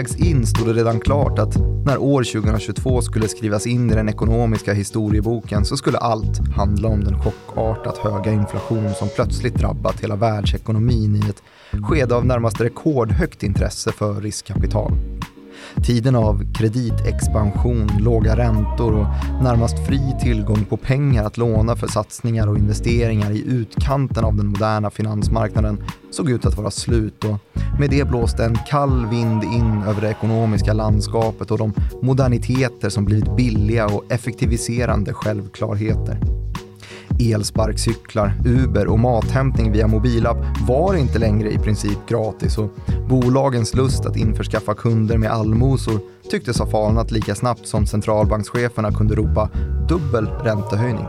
halvvägs in stod det redan klart att när år 2022 skulle skrivas in i den ekonomiska historieboken så skulle allt handla om den chockartat höga inflation som plötsligt drabbat hela världsekonomin i ett skede av närmast rekordhögt intresse för riskkapital. Tiden av kreditexpansion, låga räntor och närmast fri tillgång på pengar att låna för satsningar och investeringar i utkanten av den moderna finansmarknaden såg ut att vara slut och med det blåste en kall vind in över det ekonomiska landskapet och de moderniteter som blivit billiga och effektiviserande självklarheter. Elsparkcyklar, Uber och mathämtning via mobilapp var inte längre i princip gratis och bolagens lust att införskaffa kunder med allmosor tycktes ha falnat lika snabbt som centralbankscheferna kunde ropa dubbel räntehöjning.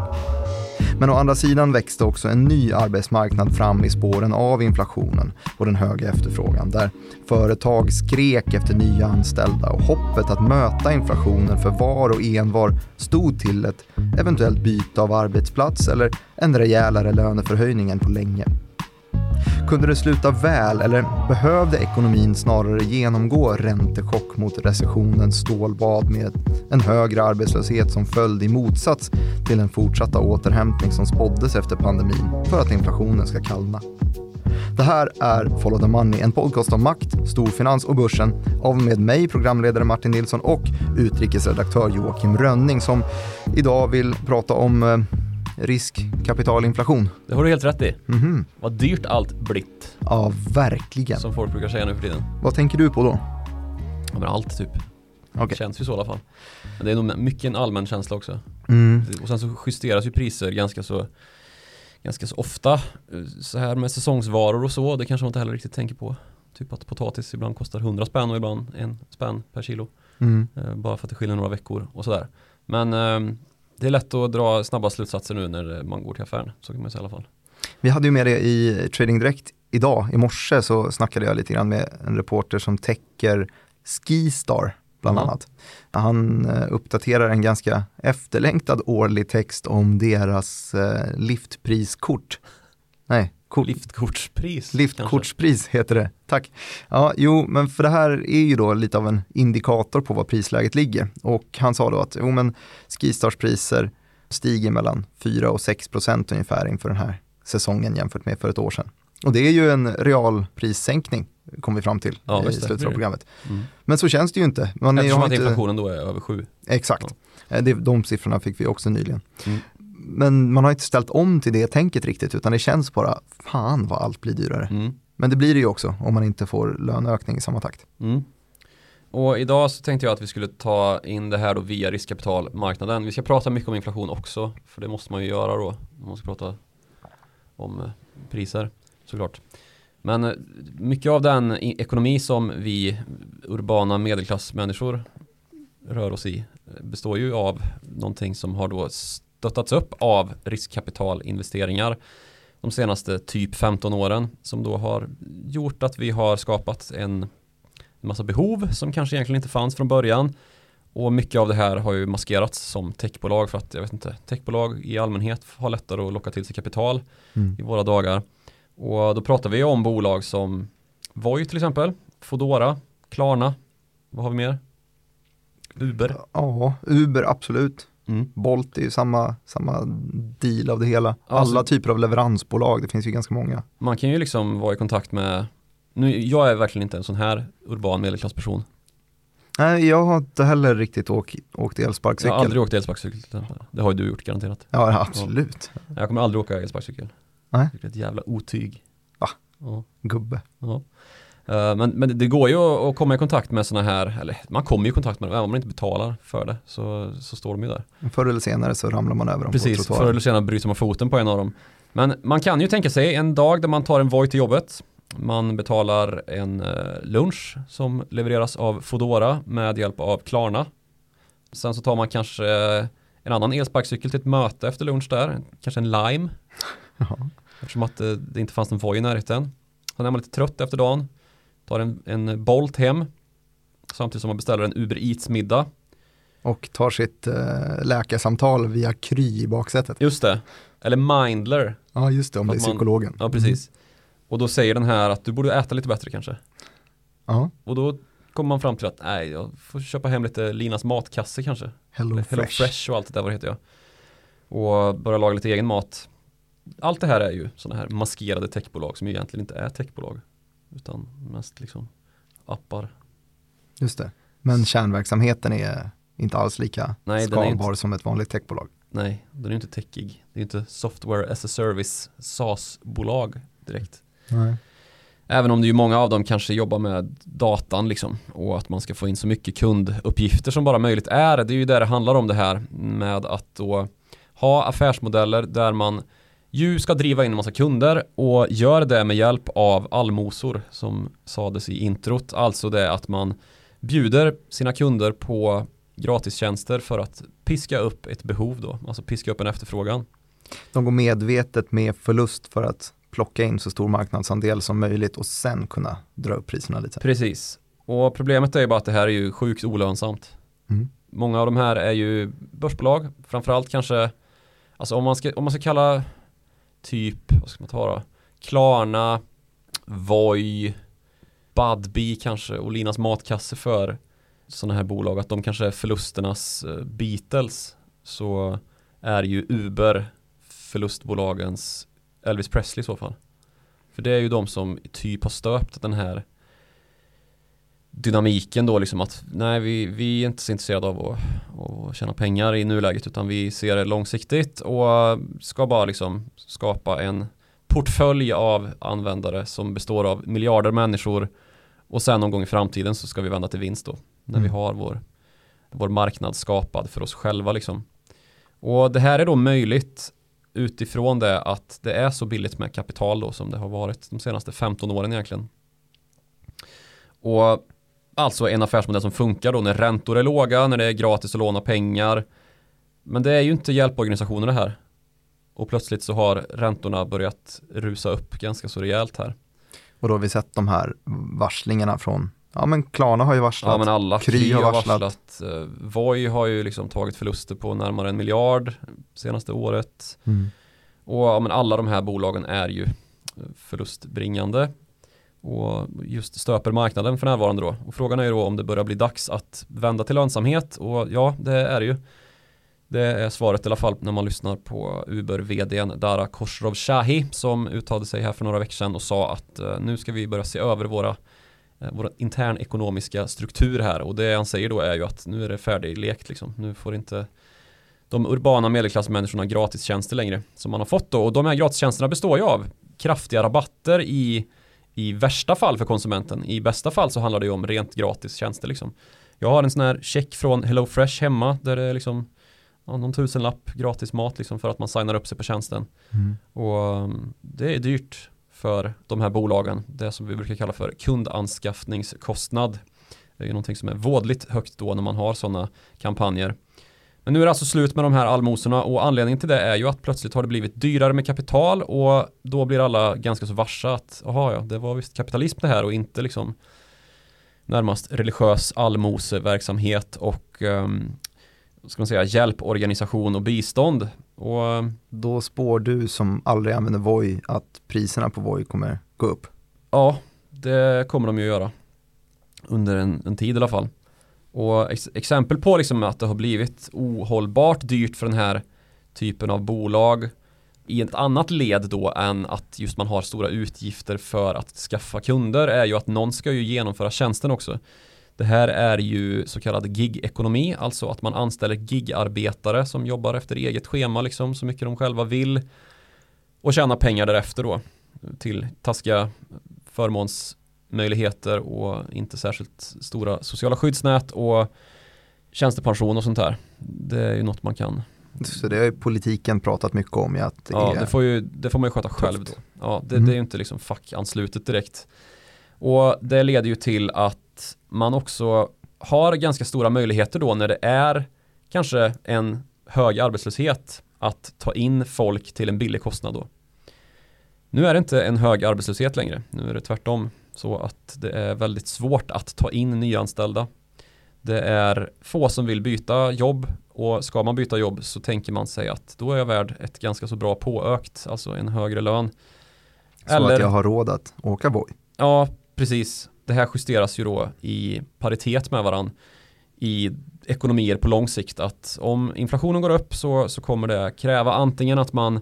Men å andra sidan växte också en ny arbetsmarknad fram i spåren av inflationen och den höga efterfrågan där företag skrek efter nya anställda och hoppet att möta inflationen för var och envar stod till ett eventuellt byte av arbetsplats eller en rejälare löneförhöjning än på länge. Kunde det sluta väl eller behövde ekonomin snarare genomgå räntechock mot recessionens stålbad med en högre arbetslöshet som följd i motsats till den fortsatta återhämtning som spåddes efter pandemin för att inflationen ska kallna? Det här är Follow the Money, en podcast om makt, storfinans och börsen av med mig, programledare Martin Nilsson och utrikesredaktör Joakim Rönning som idag vill prata om eh, riskkapitalinflation. Det har du helt rätt i. Mhm. Vad dyrt allt blitt, Ja, verkligen. som folk brukar säga nu för tiden. Vad tänker du på då? Ja, men allt typ. Okej. Känns ju så i alla fall. Men det är nog mycket en allmän känsla också. Mm. Och sen så justeras ju priser ganska så ganska så ofta. Så här med säsongsvaror och så, det kanske man inte heller riktigt tänker på. Typ att potatis ibland kostar 100 spänn och ibland en spänn per kilo. Mm. Eh, Bara för att det skiljer några veckor och sådär. Men eh, det är lätt att dra snabba slutsatser nu när man går till affären. Så kan man säga i alla fall. Vi hade ju med det i Trading Direkt idag. I morse så snackade jag lite grann med en reporter som täcker Skistar bland Ja. annat. Han eh, uppdaterar en ganska efterlängtad årlig text om deras eh, liftpriskort. Nej, kort. Liftkortspris. kanske. Liftkortspris heter det, tack. Ja, jo, men för det här är ju då lite av en indikator på var prisläget ligger. Och han sa då att, jo men Skistars priser stiger mellan 4 och 6 procent ungefär inför den här säsongen jämfört med för ett år sedan. Och det är ju en realprissänkning, kom vi fram till Ja, i slutet av programmet. Mm. Men så känns det ju inte. Man Eftersom att inte inflationen då är över 7. exakt. Eh, Det, de siffrorna fick vi också nyligen. Mm. Men man har inte ställt om till det tänket riktigt, utan det känns bara, fan vad allt blir dyrare. Mm. Men det blir det ju också om man inte får löneökning i samma takt. Mm. Och idag så tänkte jag att vi skulle ta in det här då via riskkapitalmarknaden. Vi ska prata mycket om inflation också, för det måste man ju göra då. Man ska prata om eh, priser såklart. Men eh, mycket av den ekonomi som vi urbana medelklassmänniskor rör oss i eh, består ju av någonting som har då stöttats upp av riskkapitalinvesteringar de senaste typ 15 åren som då har gjort att vi har skapat en massa behov som kanske egentligen inte fanns från början och mycket av det här har ju maskerats som techbolag för att jag vet inte, techbolag i allmänhet har lättare att locka till sig kapital Mm. i våra dagar. Och då pratar vi om bolag som Voi till exempel, Fodora, Klarna, vad har vi mer? Uber. Ja, Uber absolut. Mm. Bolt är ju samma, samma deal av det hela. Ja, Alla typer av leveransbolag, det finns ju ganska många. Man kan ju liksom vara i kontakt med nu, jag är verkligen inte en sån här urban medelklassperson. Nej, jag har inte heller riktigt åkt, åkt Jag elsparkcykel. har aldrig åkt elsparkcykel. Det har ju du gjort garanterat. Ja, absolut. Jag kommer aldrig åka elsparkcykel. Nej. Det är ett jävla otyg. Va? Ja. Gubbe. ja. Eh, Men, men det går ju att komma i kontakt med sådana här, eller man kommer ju i kontakt med dem, även om man inte betalar för det så, så står de ju där. Förr eller senare så ramlar man över dem Precis, på förr eller senare bryter man foten på en av dem. Men man kan ju tänka sig en dag där man tar en Voi till jobbet. Man betalar en eh, lunch som levereras av Fodora med hjälp av Klarna. Sen så tar man kanske eh, en annan elsparkcykel till ett möte efter lunch där, kanske en Lime. Ja. Eftersom att eh, det inte fanns någon Voi i närheten. Sen är man lite trött efter dagen. Tar en, en Bolt hem. Samtidigt som man beställer en Uber Eats-middag. Och tar sitt eh, läkarsamtal via Kry i baksätet. Just det. Eller Mindler. Ja, just det, om det är man- psykologen. Mm. Ja, precis. Och då säger den här att du borde äta lite bättre kanske. Ja, Och då kommer man fram till att nej, jag får köpa hem lite Linas matkasse kanske. Hello, Eller Hello Fresh. Fresh och allt det där vad det heter jag. Och börja laga lite egen mat. Allt det här är ju sådana här maskerade techbolag som egentligen inte är techbolag. Utan mest liksom appar. Just det. Men kärnverksamheten är inte alls lika Nej, skalbar inte- som ett vanligt techbolag. Nej, den är inte techig. Det är inte software as a service SaaS-bolag direkt. Nej. Även om det är många av dem kanske jobbar med datan liksom och att man ska få in så mycket kunduppgifter som bara möjligt är. Det är ju där det handlar om det här med att då ha affärsmodeller där man ju ska driva in en massa kunder och gör det med hjälp av allmosor som sades i introt. Alltså det att man bjuder sina kunder på gratistjänster för att piska upp ett behov då, alltså piska upp en efterfrågan. De går medvetet med förlust för att plocka in så stor marknadsandel som möjligt och sen kunna dra upp priserna lite. Precis. Och problemet är ju bara att det här är ju sjukt olönsamt. Mm. Många av de här är ju börsbolag, framförallt kanske, alltså om man ska, om man ska kalla typ, vad ska man ta då? Klarna, Voi, Budbee kanske och Linas matkasse för sådana här bolag, att de kanske är förlusternas eh, Beatles, så är ju Uber förlustbolagens Elvis Presley i så fall. För det är ju de som typ har stöpt den här dynamiken då liksom att nej vi, vi är inte så intresserade av att, att tjäna pengar i nuläget utan vi ser det långsiktigt och ska bara liksom skapa en portfölj av användare som består av miljarder människor och sen någon gång i framtiden så ska vi vända till vinst då när vi Mm. har vår, vår marknad skapad för oss själva liksom. Och det här är då möjligt utifrån det att det är så billigt med kapital då som det har varit de senaste 15 åren egentligen. Och alltså en affärsmodell som funkar då när räntor är låga, när det är gratis att låna pengar. Men det är ju inte hjälporganisationer det här. Och plötsligt så har räntorna börjat rusa upp ganska så rejält här. Och då har vi sett de här varslingarna från, ja men Klarna har ju varslat, Ja men alla, Kry Kry har har varslat. varslat. Eh, Voi har ju liksom tagit förluster på närmare en miljard senaste året. Mm. Och ja, men alla de här bolagen är ju förlustbringande och just stöper marknaden för närvarande då. Och frågan är ju då om det börjar bli dags att vända till lönsamhet och ja, det är det ju. Det är svaret i alla fall när man lyssnar på Uber-vdn Dara Khosrowshahi som uttalade sig här för några veckor sedan och sa att eh, nu ska vi börja se över våra eh, vår intern ekonomiska struktur här och det han säger då är ju att nu är det färdiglekt liksom. Nu får inte de urbana medelklassmänniskorna gratistjänster längre som man har fått då och de här gratistjänsterna består ju av kraftiga rabatter i i värsta fall för konsumenten. I bästa fall så handlar det ju om rent gratis tjänster liksom. Jag har en sån här check från HelloFresh hemma där det är liksom ja, någon tusenlapp gratis mat liksom för att man signar upp sig på tjänsten. Mm. Och um, det är dyrt för de här bolagen. Det som vi brukar kalla för kundanskaffningskostnad. Det är ju någonting som är vådligt högt då när man har sådana kampanjer. Men nu är det alltså slut med de här allmosorna och anledningen till det är ju att plötsligt har det blivit dyrare med kapital och då blir alla ganska så varsa att jaha ja, det var visst kapitalism det här och inte liksom närmast religiös allmoseverksamhet och um, ska man säga hjälporganisation och bistånd. Och um, Då spår du som aldrig använder Voi att priserna på Voi kommer gå upp. Ja, det kommer de ju göra. Under en, en tid i alla fall. Och ex exempel på liksom att det har blivit ohållbart dyrt för den här typen av bolag i ett annat led då än att just man har stora utgifter för att skaffa kunder är ju att någon ska ju genomföra tjänsten också. Det här är ju så kallad gig-ekonomi, alltså att man anställer gig-arbetare som jobbar efter eget schema liksom så mycket de själva vill och tjänar pengar därefter då till taskiga förmåns förmånsmöjligheter och inte särskilt stora sociala skyddsnät och tjänstepension och sånt här. Det är ju något man kan Så det har ju politiken pratat mycket om att det Ja, det får, ju, det får man ju sköta själv då. tufft. Ja, det, Mm. det är ju inte liksom fackanslutet direkt. Och det leder ju till att man också har ganska stora möjligheter då när det är kanske en hög arbetslöshet att ta in folk till en billig kostnad då. Nu är det inte en hög arbetslöshet längre. Nu är det tvärtom så att det är väldigt svårt att ta in nyanställda. Det är få som vill byta jobb och ska man byta jobb så tänker man sig att då är jag värd ett ganska så bra påökt, alltså en högre lön. så att jag har råd att åka Voi. Ja, precis. det här justeras ju då i paritet med varandra i ekonomier på lång sikt att om inflationen går upp så, så kommer det kräva antingen att man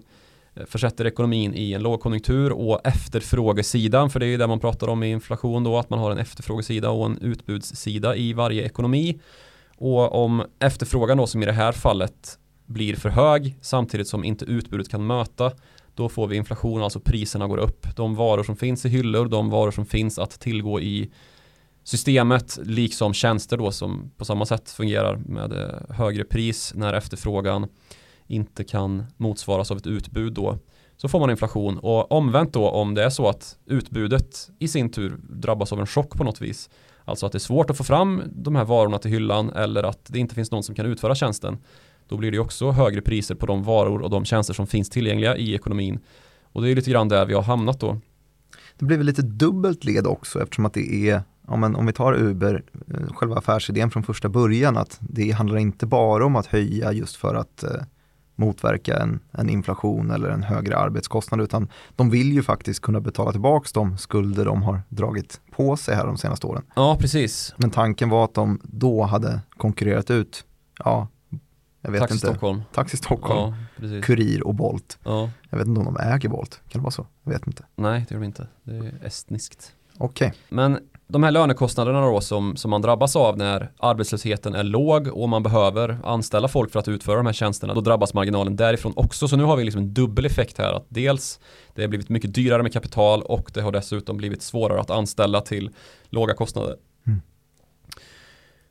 Eh, försätter ekonomin i en lågkonjunktur och efterfrågesidan, för det är ju det man pratar om i inflation då, att man har en efterfrågesida och en utbudssida i varje ekonomi. Och om efterfrågan då som i det här fallet blir för hög samtidigt som inte utbudet kan möta då får vi inflation, alltså priserna går upp. De varor som finns i hyllor, de varor som finns att tillgå i systemet, liksom tjänster då som på samma sätt fungerar med eh, högre pris när efterfrågan inte kan motsvaras av ett utbud då så får man inflation och omvänt då om det är så att utbudet i sin tur drabbas av en chock på något vis alltså att det är svårt att få fram de här varorna till hyllan eller att det inte finns någon som kan utföra tjänsten då blir det också högre priser på de varor och de tjänster som finns tillgängliga i ekonomin. Och det är lite grann där vi har hamnat då. Det blir väl lite dubbelt led också eftersom att det är, om, en, om vi tar Uber, eh, själva affärsidén från första början, att det handlar inte bara om att höja just för att eh, motverka en, en, inflation eller en högre arbetskostnad utan de vill ju faktiskt kunna betala tillbaka de skulder de har dragit på sig här de senaste åren. Ja, precis. Men tanken var att de då hade konkurrerat ut ja, jag vet Taxi inte. Stockholm. Taxi Stockholm, ja, Kurir och Bolt. Ja. Jag vet inte om de äger Bolt, kan det vara så? Jag vet inte. Nej, det gör de inte. Det är estniskt. Okej. Okay. Men de här lönekostnaderna då som, som man drabbas av när arbetslösheten är låg och man behöver anställa folk för att utföra de här tjänsterna, då drabbas marginalen därifrån också. Så nu har vi liksom en dubbel effekt här att dels det har blivit mycket dyrare med kapital och det har dessutom blivit svårare att anställa till låga kostnader.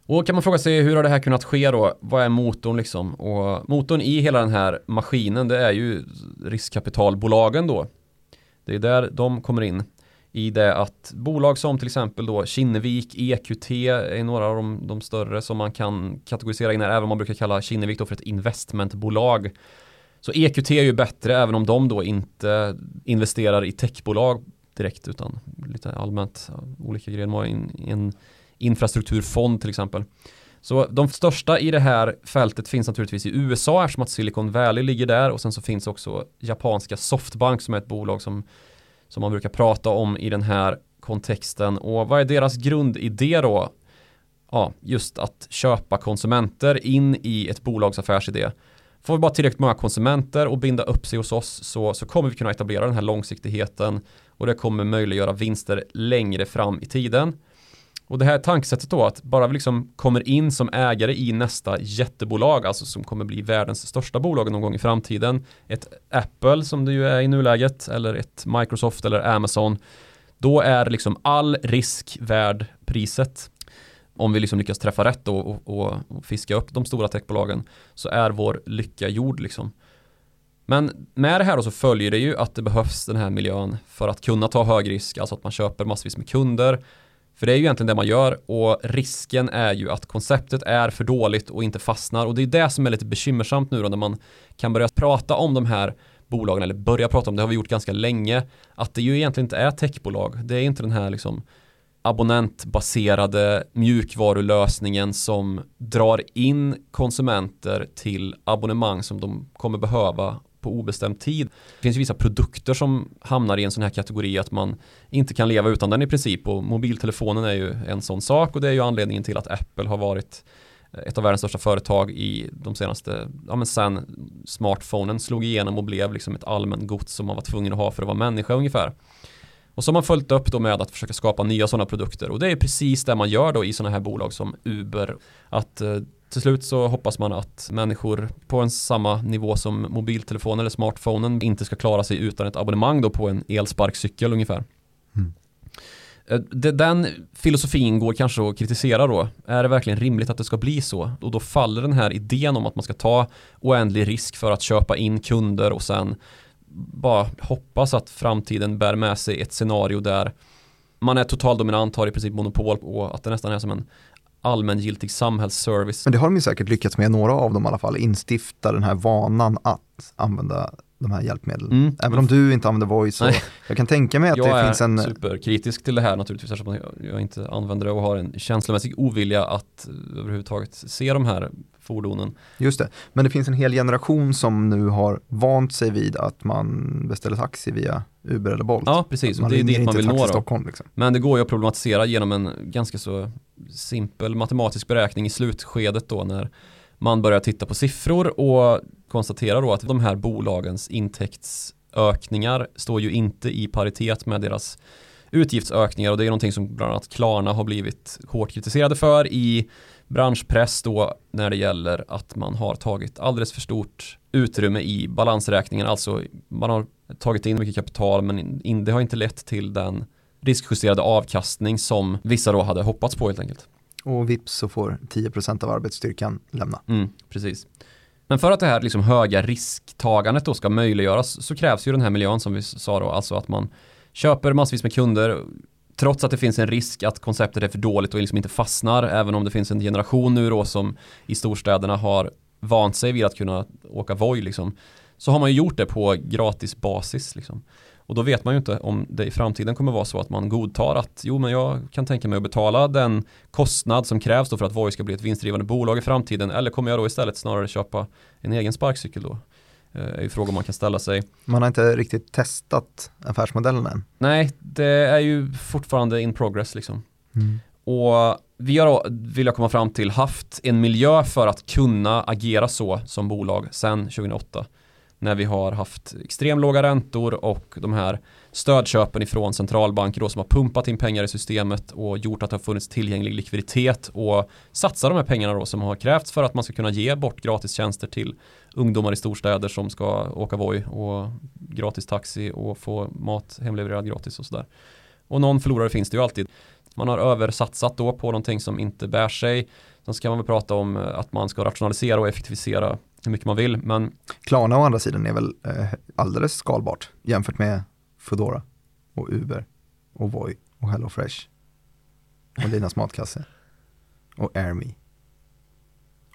Och kan man fråga sig hur har det här kunnat ske då? Vad är motorn liksom? Och motorn i hela den här maskinen det är ju riskkapitalbolagen då. Det är där de kommer in. I det att bolag som till exempel då Kinnevik, EQT är några av de, de större som man kan kategorisera in här. Även om man brukar kalla Kinnevik då för ett investmentbolag. Så EQT är ju bättre även om de då inte investerar i techbolag direkt utan lite allmänt olika grejer. De har en, en infrastrukturfond till exempel. Så de största i det här fältet finns naturligtvis i USA eftersom att Silicon Valley ligger där och sen så finns också japanska Softbank som är ett bolag som, som man brukar prata om i den här kontexten. Och vad är deras grundidé då? Ja, just att köpa konsumenter in i ett bolags affärsidé. Får vi bara tillräckligt många konsumenter och binda upp sig hos oss så, så kommer vi kunna etablera den här långsiktigheten och det kommer möjliggöra vinster längre fram i tiden. Och det här tankesättet då att bara vi liksom kommer in som ägare i nästa jättebolag, alltså som kommer bli världens största bolag någon gång i framtiden, ett Apple som det ju är i nuläget, eller ett Microsoft eller Amazon, då är liksom all risk värd priset. Om vi liksom lyckas träffa rätt och, och, och, fiska upp de stora techbolagen så är vår lycka gjord liksom. Men med det här då så följer det ju att det behövs den här miljön för att kunna ta hög risk, alltså att man köper massvis med kunder, för det är ju egentligen det man gör och risken är ju att konceptet är för dåligt och inte fastnar och det är det som är lite bekymmersamt nu då när man kan börja prata om de här bolagen eller börja prata om det har vi gjort ganska länge att det ju egentligen inte är techbolag. Det är inte den här liksom abonnentbaserade mjukvarulösningen som drar in konsumenter till abonnemang som de kommer behöva på obestämd tid. Det finns vissa produkter som hamnar i en sån här kategori att man inte kan leva utan den i princip och mobiltelefonen är ju en sån sak och det är ju anledningen till att Apple har varit eh, ett av världens största företag i de senaste, ja men sen smartphonen slog igenom och blev liksom ett allmän gods som man var tvungen att ha för att vara människa ungefär. Och så har man följt upp då med att försöka skapa nya sådana produkter och det är precis det man gör då i sådana här bolag som Uber. Att eh, till slut så hoppas man att människor på en samma nivå som mobiltelefonen eller smartphonen inte ska klara sig utan ett abonnemang då på en elsparkcykel ungefär. Mm. Eh, den filosofin går kanske att kritisera då. Är det verkligen rimligt att det ska bli så? Och då faller den här idén om att man ska ta oändlig risk för att köpa in kunder och sen bara hoppas att framtiden bär med sig ett scenario där man är totaldominant, har i princip monopol och att det nästan är som en allmängiltig samhällsservice. Men det har de ju säkert lyckats med, några av dem i alla fall, instifta den här vanan att använda de här hjälpmedlen. Mm. Även om du inte använder voice, jag kan tänka mig att jag det är finns en... superkritisk till det här naturligtvis eftersom jag, jag inte använder det och har en känslomässig ovilja att överhuvudtaget se de här fordonen. Just det, men det finns en hel generation som nu har vant sig vid att man beställer taxi via Uber eller Bolt. Ja, precis. Man det är dit man vill nå. Stockholm liksom. Men det går ju att problematisera genom en ganska så simpel matematisk beräkning i slutskedet då när man börjar titta på siffror och konstatera då att de här bolagens intäktsökningar står ju inte i paritet med deras utgiftsökningar och det är någonting som bland annat Klarna har blivit hårt kritiserade för i branschpress då när det gäller att man har tagit alldeles för stort utrymme i balansräkningen. Alltså man har tagit in mycket kapital men in, det har inte lett till den riskjusterade avkastning som vissa då hade hoppats på helt enkelt. Och vips så får 10% av arbetsstyrkan lämna. Mm, precis. Men för att det här liksom höga risktagandet då ska möjliggöras så krävs ju den här miljön som vi sa då, alltså att man köper massvis med kunder trots att det finns en risk att konceptet är för dåligt och liksom inte fastnar även om det finns en generation nu då som i storstäderna har vant sig vid att kunna åka Voi liksom så har man ju gjort det på gratis basis liksom. Och då vet man ju inte om det i framtiden kommer vara så att man godtar att jo men jag kan tänka mig att betala den kostnad som krävs då för att Voi ska bli ett vinstdrivande bolag i framtiden eller kommer jag då istället snarare köpa en egen sparkcykel då? Eh, är ju frågor man kan ställa sig. Man har inte riktigt testat affärsmodellen än. Nej, det är ju fortfarande in progress liksom. Och vi har då, vill jag komma fram till, haft en miljö för att kunna agera så som bolag sedan 2008. När vi har haft extremt låga räntor och de här stödköpen ifrån centralbanker då som har pumpat in pengar i systemet och gjort att det har funnits tillgänglig likviditet och satsa de här pengarna då som har krävts för att man ska kunna ge bort gratis tjänster till ungdomar i storstäder som ska åka Voi och gratis taxi och få mat hemlevererad gratis och sådär. Och någon förlorare finns det ju alltid. Man har översatsat då på någonting som inte bär sig. Sen ska man väl prata om eh, att man ska rationalisera och effektivisera hur mycket man vill. Men Klarna å andra sidan är väl eh, alldeles skalbart jämfört med Foodora och Uber och Voi och HelloFresh och Linas matkasse och AirMe.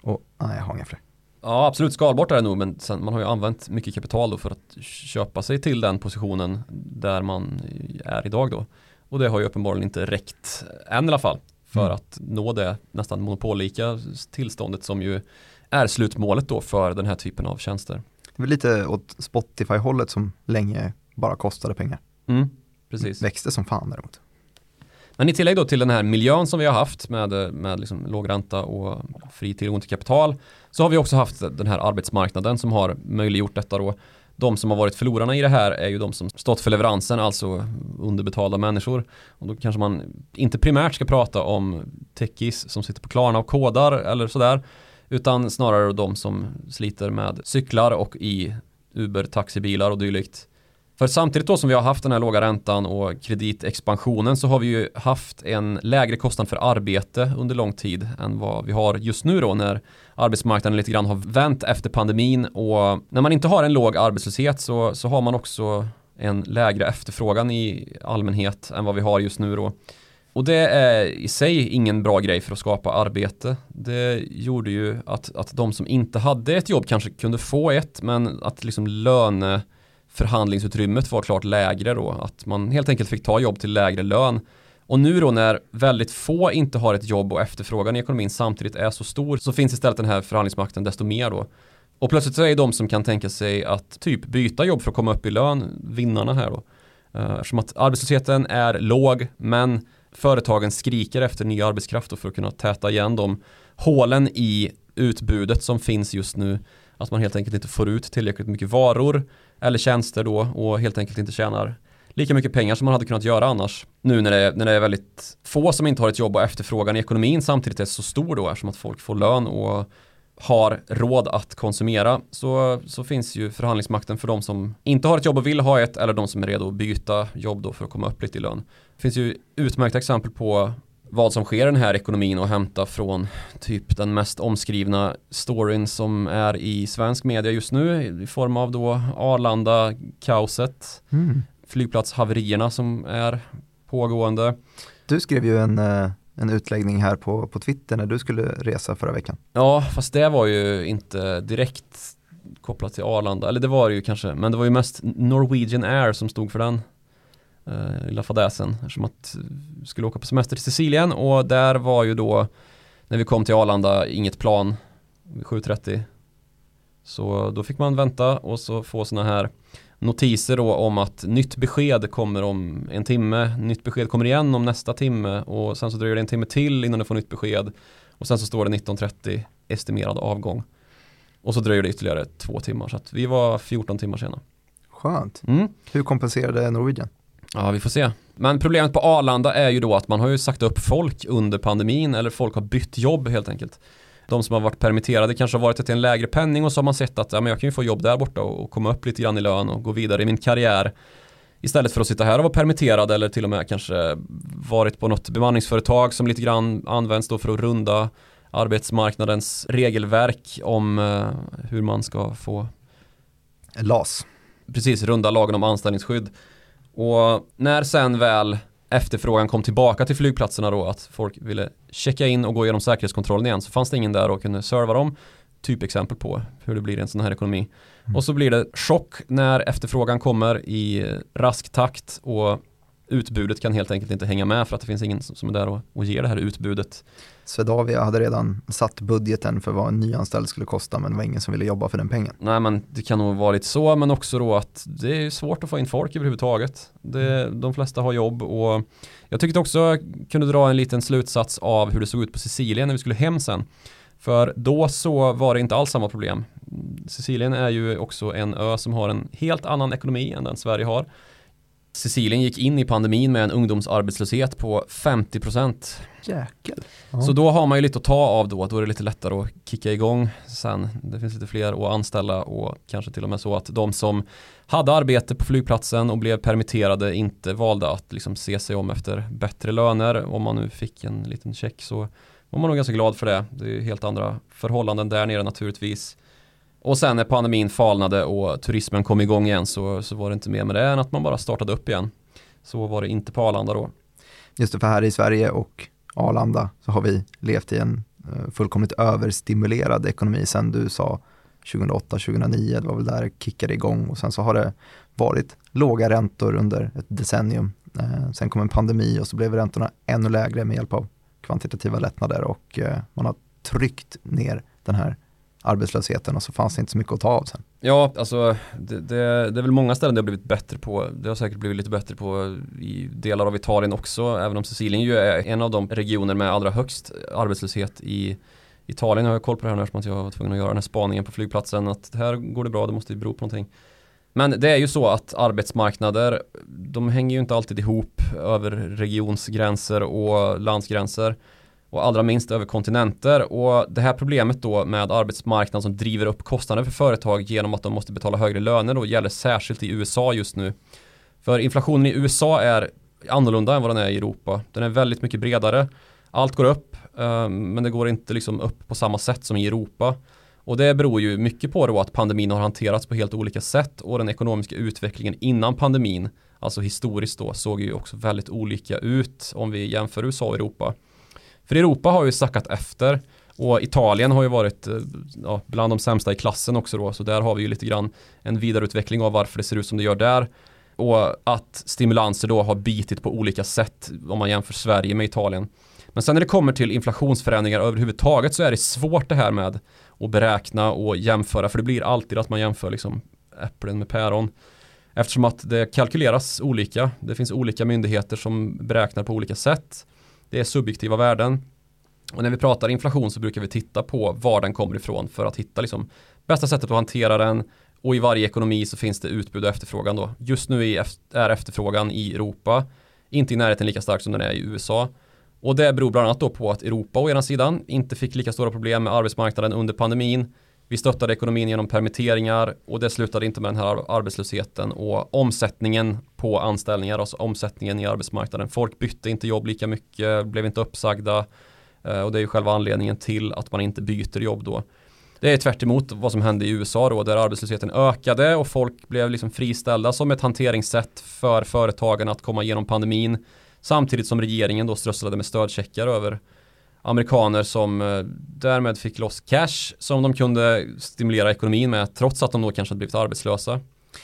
Och nej, jag har inga fler ja, absolut skalbart är det nog. Men sen, man har ju använt mycket kapital då för att köpa sig till den positionen där man är idag då. Och det har ju uppenbarligen inte räckt än i alla fall. För Mm. att nå det nästan monopollika tillståndet som ju är slutmålet då för den här typen av tjänster. Det är lite åt Spotify-hållet som länge bara kostade pengar. Mm, precis. Växte som fan däremot. Men i tillägg då till den här miljön som vi har haft med, med liksom låg ränta och fri tillgång till kapital så har vi också haft den här arbetsmarknaden som har möjliggjort detta då. De som har varit förlorarna i det här är ju de som stått för leveransen, alltså underbetalda människor. Och då kanske man inte primärt ska prata om techies som sitter på Klarna och kodar eller sådär. Utan snarare de som sliter med cyklar och i Uber, taxibilar och dylikt. För samtidigt då som vi har haft den här låga räntan och kreditexpansionen så har vi ju haft en lägre kostnad för arbete under lång tid än vad vi har just nu då när arbetsmarknaden lite grann har vänt efter pandemin och när man inte har en låg arbetslöshet så, så har man också en lägre efterfrågan i allmänhet än vad vi har just nu då. Och det är i sig ingen bra grej för att skapa arbete. Det gjorde ju att, att de som inte hade ett jobb kanske kunde få ett men att liksom löne förhandlingsutrymmet var klart lägre då. Att man helt enkelt fick ta jobb till lägre lön. Och nu då när väldigt få inte har ett jobb och efterfrågan i ekonomin samtidigt är så stor så finns istället den här förhandlingsmakten desto mer då. Och plötsligt så är de som kan tänka sig att typ byta jobb för att komma upp i lön vinnarna här då. Eh, eftersom att arbetslösheten är låg men företagen skriker efter ny arbetskraft för att kunna täta igen de hålen i utbudet som finns just nu. Att man helt enkelt inte får ut tillräckligt mycket varor eller tjänster då och helt enkelt inte tjänar lika mycket pengar som man hade kunnat göra annars. Nu när det, är, när det är väldigt få som inte har ett jobb och efterfrågan i ekonomin samtidigt är så stor då eftersom att folk får lön och har råd att konsumera så, så finns ju förhandlingsmakten för de som inte har ett jobb och vill ha ett eller de som är redo att byta jobb då för att komma upp lite i lön. Det finns ju utmärkta exempel på vad som sker i den här ekonomin och hämta från typ den mest omskrivna storyn som är i svensk media just nu i form av då Arlanda-kaoset, Mm. flygplatshaverierna som är pågående. Du skrev ju en, eh, en utläggning här på, på Twitter när du skulle resa förra veckan. Ja, fast det var ju inte direkt kopplat till Arlanda, eller det var det ju kanske, men det var ju mest Norwegian Air som stod för den eh, lilla fadäsen eftersom att vi skulle åka på semester till Sicilien och där var ju då när vi kom till Arlanda inget plan 7.30 så då fick man vänta och så få sådana här notiser då om att nytt besked kommer om en timme, nytt besked kommer igen om nästa timme och sen så dröjer det en timme till innan du får nytt besked och sen så står det 19.30 estimerad avgång. Och så dröjer det ytterligare två timmar så att vi var 14 timmar sena. Skönt. Mm. Hur kompenserade Norwegian? Ja, vi får se. Men problemet på Arlanda är ju då att man har ju sagt upp folk under pandemin eller folk har bytt jobb helt enkelt. De som har varit permitterade kanske har varit till en lägre penning och så har man sett att ja, men jag kan ju få jobb där borta och komma upp lite grann i lön och gå vidare i min karriär. Istället för att sitta här och vara permitterad eller till och med kanske varit på något bemanningsföretag som lite grann används då för att runda arbetsmarknadens regelverk om eh, hur man ska få LAS. precis runda lagen om anställningsskydd. Och när sen väl efterfrågan kom tillbaka till flygplatserna då att folk ville checka in och gå igenom säkerhetskontrollen igen så fanns det ingen där och kunde serva dem. Typexempel på hur det blir i en sån här ekonomi. Mm. Och så blir det chock när efterfrågan kommer i rask takt och utbudet kan helt enkelt inte hänga med för att det finns ingen som är där och, och ger det här utbudet. Swedavia hade redan satt budgeten för vad en nyanställd skulle kosta men det var ingen som ville jobba för den pengen. Nej men det kan nog vara lite så men också då att det är svårt att få in folk överhuvudtaget. Det, de flesta har jobb och jag tyckte också jag kunde dra en liten slutsats av hur det såg ut på Sicilien när vi skulle hem sen. För då så var det inte alls samma problem. Sicilien är ju också en ö som har en helt annan ekonomi än den Sverige har. Sicilien gick in i pandemin med en ungdomsarbetslöshet på 50%. Jäkel. Ja. Så då har man ju lite att ta av då, då är det lite lättare att kicka igång sen. Det finns lite fler att anställa och kanske till och med så att de som hade arbete på flygplatsen och blev permitterade inte valde att liksom se sig om efter bättre löner. Om man nu fick en liten check så var man nog ganska glad för det. Det är helt andra förhållanden där nere naturligtvis. Och sen när pandemin falnade och turismen kom igång igen så, så var det inte mer med det än att man bara startade upp igen. Så var det inte på Arlanda då. Just det, för här i Sverige och Arlanda så har vi levt i en eh, fullkomligt överstimulerad ekonomi sen du sa 2008-2009, det var väl där det kickade igång och sen så har det varit låga räntor under ett decennium. Eh, Sen kom en pandemi och så blev räntorna ännu lägre med hjälp av kvantitativa lättnader och eh, man har tryckt ner den här arbetslösheten och så fanns det inte så mycket att ta av sen. Ja, alltså det, det, det är väl många ställen det har blivit bättre på. Det har säkert blivit lite bättre på i delar av Italien också, även om Sicilien ju är en av de regioner med allra högst arbetslöshet i Italien Jag har koll på det här nu eftersom jag var tvungen att göra den här spaningen på flygplatsen att här går det bra, det måste ju bero på någonting. Men det är ju så att arbetsmarknader, de hänger ju inte alltid ihop över regionsgränser och landsgränser och allra minst över kontinenter och det här problemet då med arbetsmarknaden som driver upp kostnader för företag genom att de måste betala högre löner då gäller särskilt i USA just nu. För inflationen i USA är annorlunda än vad den är i Europa. Den är väldigt mycket bredare. Allt går upp eh, men det går inte liksom upp på samma sätt som i Europa. Och det beror ju mycket på då att pandemin har hanterats på helt olika sätt och den ekonomiska utvecklingen innan pandemin, alltså historiskt då, såg ju också väldigt olika ut om vi jämför USA och Europa. För Europa har ju sackat efter och Italien har ju varit eh, ja, bland de sämsta i klassen också då, så där har vi ju lite grann en vidareutveckling av varför det ser ut som det gör där. Och att stimulanser då har bitit på olika sätt om man jämför Sverige med Italien. Men sen när det kommer till inflationsförändringar överhuvudtaget så är det svårt det här med att beräkna och jämföra för det blir alltid att man jämför liksom äpplen med päron. Eftersom att det kalkyleras olika. Det finns olika myndigheter som beräknar på olika sätt. Det är subjektiva värden. Och när vi pratar inflation så brukar vi titta på var den kommer ifrån för att hitta liksom bästa sättet att hantera den. Och i varje ekonomi så finns det utbud och efterfrågan då. Just nu är är efterfrågan i Europa inte i närheten lika stark som den är i USA. Och det beror bland annat då på att Europa å ena sidan inte fick lika stora problem med arbetsmarknaden under pandemin. Vi stöttade ekonomin genom permitteringar och det slutade inte med den här arbetslösheten och omsättningen på anställningar, alltså omsättningen i arbetsmarknaden. Folk bytte inte jobb lika mycket, blev inte uppsagda eh, och det är ju själva anledningen till att man inte byter jobb då. Det är tvärt emot vad som hände i USA då, där arbetslösheten ökade och folk blev liksom friställda som ett hanteringssätt för företagen att komma igenom pandemin. Samtidigt som regeringen då strösslade med stödcheckar över amerikaner som eh, därmed fick loss cash som de kunde stimulera ekonomin med trots att de då kanske hade blivit arbetslösa.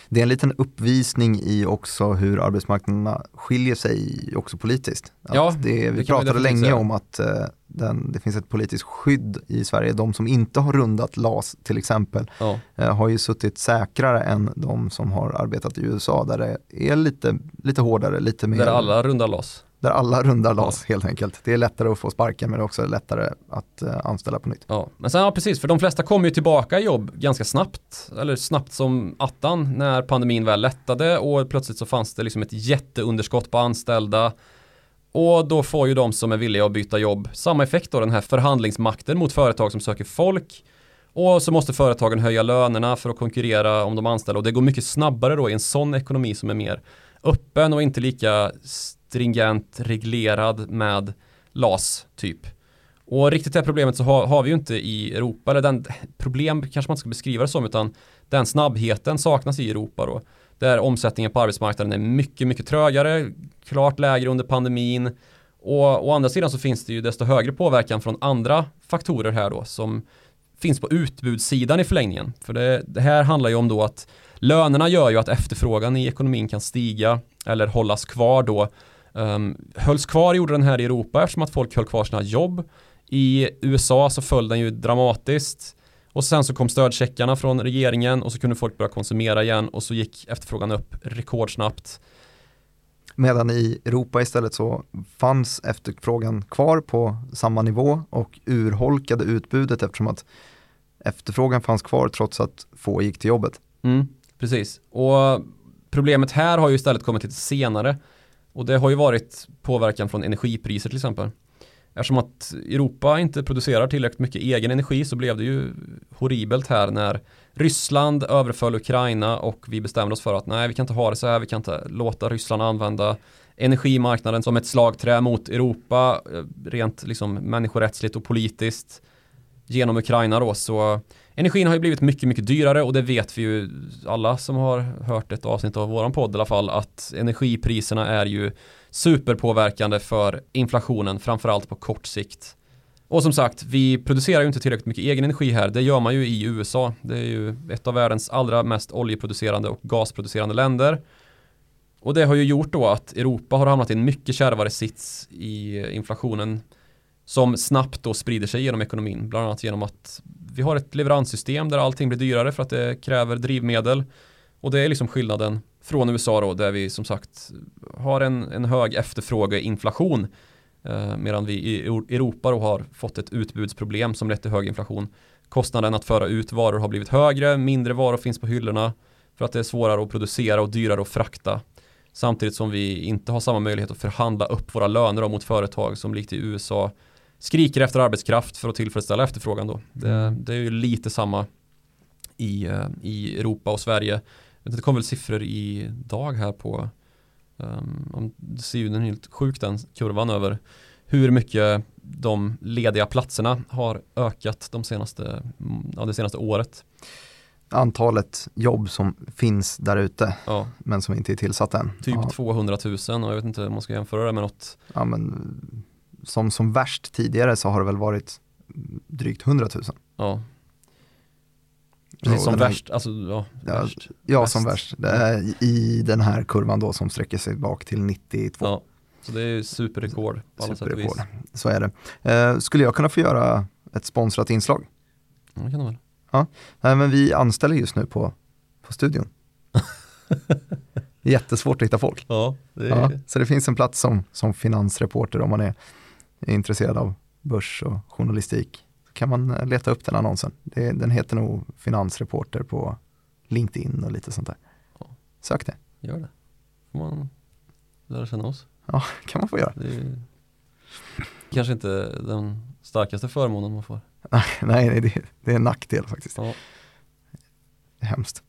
Det är en liten uppvisning i också hur arbetsmarknaderna skiljer sig också politiskt. Att Ja, det, vi det vi pratade definitivt länge om att eh, den, det finns ett politiskt skydd i Sverige. De som inte har rundat LAS till exempel Ja, eh, har ju suttit säkrare än de som har arbetat i USA där det är lite, lite hårdare, lite mer där alla rundar loss där alla rundar LAS helt enkelt. Det är lättare att få sparken men det är också lättare att uh, anställa på nytt. Ja, men sen ja precis, för de flesta kom ju tillbaka i jobb ganska snabbt, eller snabbt som attan när pandemin väl lättade och plötsligt så fanns det liksom ett jätteunderskott på anställda. Och då får ju de som är villiga att byta jobb samma effekt då, den här förhandlingsmakten mot företag som söker folk. Och så måste företagen höja lönerna för att konkurrera om de anställda och det går mycket snabbare då i en sån ekonomi som är mer öppen och inte lika stringent reglerad med LAS typ. Och riktigt det här problemet så har, har vi ju inte i Europa, eller den problem kanske man inte ska beskriva det som, utan den snabbheten saknas i Europa då. Där omsättningen på arbetsmarknaden är mycket, mycket trögare, klart lägre under pandemin. Och å andra sidan så finns det ju desto högre påverkan från andra faktorer här då som finns på utbudssidan i förlängningen. För det, det här handlar ju om då att lönerna gör ju att efterfrågan i ekonomin kan stiga eller hållas kvar då. Um, hölls kvar gjorde den här i Europa eftersom att folk höll kvar sina jobb. I USA så föll den ju dramatiskt. Och sen så kom stödcheckarna från regeringen och så kunde folk börja konsumera igen och så gick efterfrågan upp rekordsnabbt. Medan i Europa istället så fanns efterfrågan kvar på samma nivå och urholkade utbudet eftersom att efterfrågan fanns kvar trots att få gick till jobbet. Mm, precis. Och problemet här har ju istället kommit lite senare. Och det har ju varit påverkan från energipriser till exempel. Eftersom att Europa inte producerar tillräckligt mycket egen energi så blev det ju horribelt här när Ryssland överföll Ukraina och vi bestämde oss för att nej vi kan inte ha det så här, vi kan inte låta Ryssland använda energimarknaden som ett slagträ mot Europa eh, rent liksom människorättsligt och politiskt genom Ukraina då så energin har ju blivit mycket mycket dyrare och det vet vi ju alla som har hört ett avsnitt av våran podd i alla fall att energipriserna är ju superpåverkande för inflationen framförallt på kort sikt. Och som sagt, vi producerar ju inte tillräckligt mycket egen energi här. Det gör man ju i USA. Det är ju ett av världens allra mest oljeproducerande och gasproducerande länder. Och det har ju gjort då att Europa har hamnat i en mycket kärvare sits i inflationen som snabbt då sprider sig genom ekonomin. Bland annat genom att vi har ett leveranssystem där allting blir dyrare för att det kräver drivmedel. Och det är liksom skillnaden från USA då där vi som sagt har en, en hög efterfrågeinflation eh, medan vi i Europa då har fått ett utbudsproblem som lett till hög inflation. Kostnaden att föra ut varor har blivit högre, mindre varor finns på hyllorna för att det är svårare att producera och dyrare att frakta. Samtidigt som vi inte har samma möjlighet att förhandla upp våra löner mot företag som likt i USA skriker efter arbetskraft för att tillfredsställa efterfrågan då. Det, det är ju lite samma i, eh, i Europa och Sverige. Det kom väl siffror idag här på um, det ser ju den helt sjuk den kurvan över hur mycket de lediga platserna har ökat de senaste, ja, det senaste året. Antalet jobb som finns där ute Ja, men som inte är tillsatt än. typ ja, 200 000 och jag vet inte om man ska jämföra det med något. ja, men, som, som värst tidigare så har det väl varit drygt 100 000. Ja. Precis som här- värst, alltså ja, Ja, värst. Ja, som värst. I den här kurvan då som sträcker sig bak till 92. Ja, så det är ju superrekord på alla sätt och vis. Superrekord. Så är det. Eh, skulle jag kunna få göra ett sponsrat inslag? Ja, det kan det väl. Nej, men vi anställer just nu på, på studion. Jättesvårt att hitta folk. Ja, det är, Ja, så det finns en plats som, som finansreporter om man är, är intresserad av börs och journalistik. Så kan man eh, leta upp den annonsen. Det, den heter nog finansreporter på LinkedIn och lite sånt där. Sök det. gör det. Får man lära känna oss. Ja, kan man få göra. Det är kanske inte den starkaste förmånen man får. Nej, nej det, det är en nackdel faktiskt. Ja. Hemskt.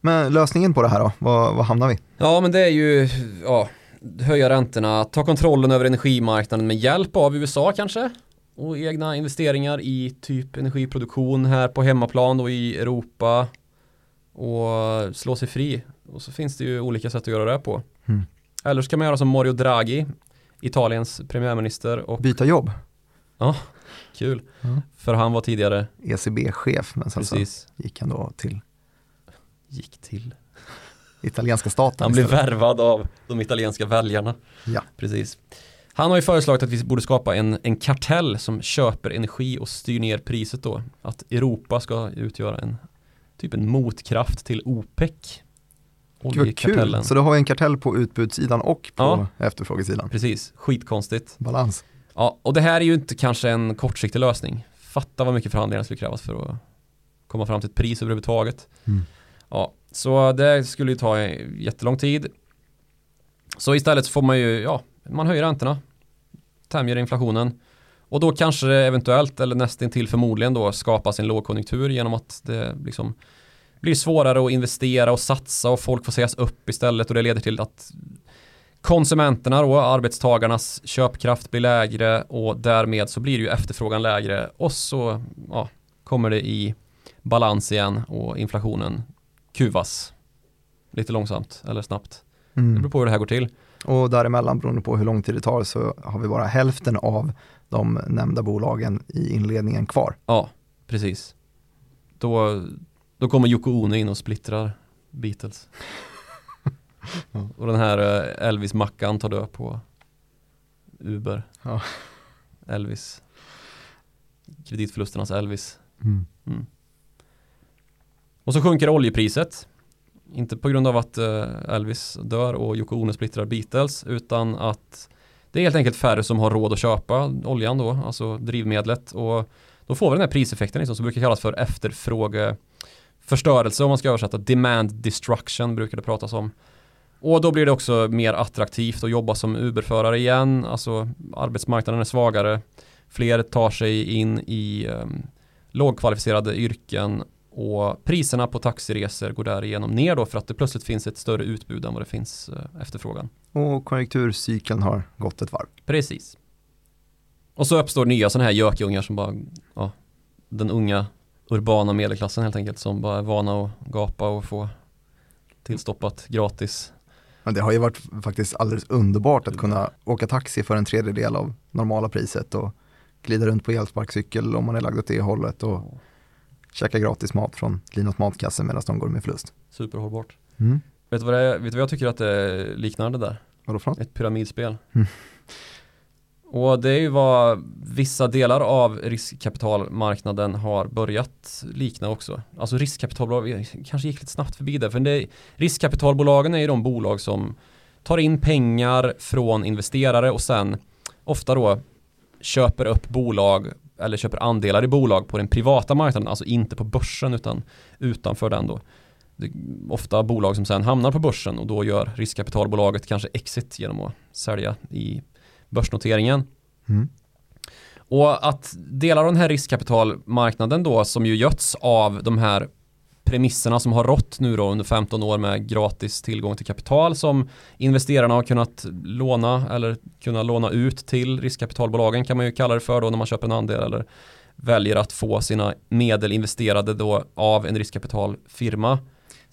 Men lösningen på det här då, vad, vad hamnar vi? Ja, men det är ju ja, höja räntorna, ta kontrollen över energimarknaden med hjälp av USA kanske och egna investeringar i typ energiproduktion här på hemmaplan och i Europa och slå sig fri. Och så finns det ju olika sätt att göra det på. Mm. Eller så kan man göra som Mario Draghi Italiens premiärminister och Byta jobb. kul. Ja. För han var tidigare, ECB-chef, men sen precis, så gick han då till gick till. Italienska staten Han blev värvad av de italienska väljarna. Ja. Precis. Han har ju föreslagit att vi borde skapa en, en kartell som köper energi och styr ner priset då. Att Europa ska utgöra en typ en motkraft till OPEC. Vad kul. Oljekartellen. Så då har vi en kartell på utbudssidan och på Ja. efterfrågesidan. Precis, skitkonstigt. Balans. Ja, och det här är ju inte kanske en kortsiktig lösning. Fatta vad mycket förhandlingar skulle krävas för att komma fram till ett pris överhuvudtaget. Mm. Ja, så det skulle ju ta jättelång tid. Så istället får man ju, ja, man höjer räntorna, tämjer inflationen. Och då kanske det eventuellt eller nästintill förmodligen då skapas en lågkonjunktur genom att det liksom blir svårare att investera och satsa och folk får sägas upp istället. Och det leder till att konsumenterna då, arbetstagarnas köpkraft blir lägre och därmed så blir ju efterfrågan lägre. Och så ja, kommer det i balans igen och inflationen kuvas lite långsamt eller snabbt. Det Mm. beror på hur det här går till. Och däremellan, beroende på hur lång tid det tar, så har vi bara hälften av de nämnda bolagen i inledningen kvar. Ja, precis. Då, då kommer Yoko Ono in och splittrar Beatles. Ja. Och den här eh, Elvis-mackan tar död på Uber. Ja. Elvis. Kreditförlusternas Elvis. Och så sjunker oljepriset. Inte på grund av att eh, Elvis dör och Yoko Ono splittrar Beatles utan att det är helt enkelt färre som har råd att köpa oljan då, alltså drivmedlet och då får vi den här priseffekten liksom, som brukar kallas för efterfrågeförstörelse om man ska översätta. Demand destruction brukar det pratas om. Och då blir det också mer attraktivt att jobba som Uber-förare igen, alltså arbetsmarknaden är svagare. Fler tar sig in i um, lågkvalificerade yrken och priserna på taxiresor går därigenom ner då för att det plötsligt finns ett större utbud än vad det finns eh, efterfrågan. Och konjunkturcykeln har gått ett varv. Precis. Och så uppstår nya sådana här gökungar som bara, ja, den unga urbana medelklassen helt enkelt som bara är vana att gapa och få tillstoppat gratis. Men det har ju varit faktiskt alldeles underbart att kunna åka taxi för en tredjedel av normala priset och glida runt på elsparkcykel om man är lagd åt det hållet och käka gratis mat från Linas matkasse medan de går med förlust. Superhållbart. Mm. Vet du vad, det är, vet du vad jag tycker att det liknar det där? Vadå för något? Ett pyramidspel. Mm. Och det är ju vad vissa delar av riskkapitalmarknaden har börjat likna också. Alltså riskkapitalbolag, vi kanske gick lite snabbt förbi det, för det, riskkapitalbolagen är ju de bolag som tar in pengar från investerare och sen ofta då köper upp bolag eller köper andelar i bolag på den privata marknaden, alltså inte på börsen utan utanför den då. Det är ofta bolag som sen hamnar på börsen och då gör riskkapitalbolaget kanske exit genom att sälja i börsnoteringen. Mm. Och att delar av den här riskkapitalmarknaden då som ju götts av de här premisserna som har rått nu då under 15 år med gratis tillgång till kapital som investerarna har kunnat låna eller kunna låna ut till riskkapitalbolagen kan man ju kalla det för då när man köper en andel eller väljer att få sina medel investerade då av en riskkapitalfirma.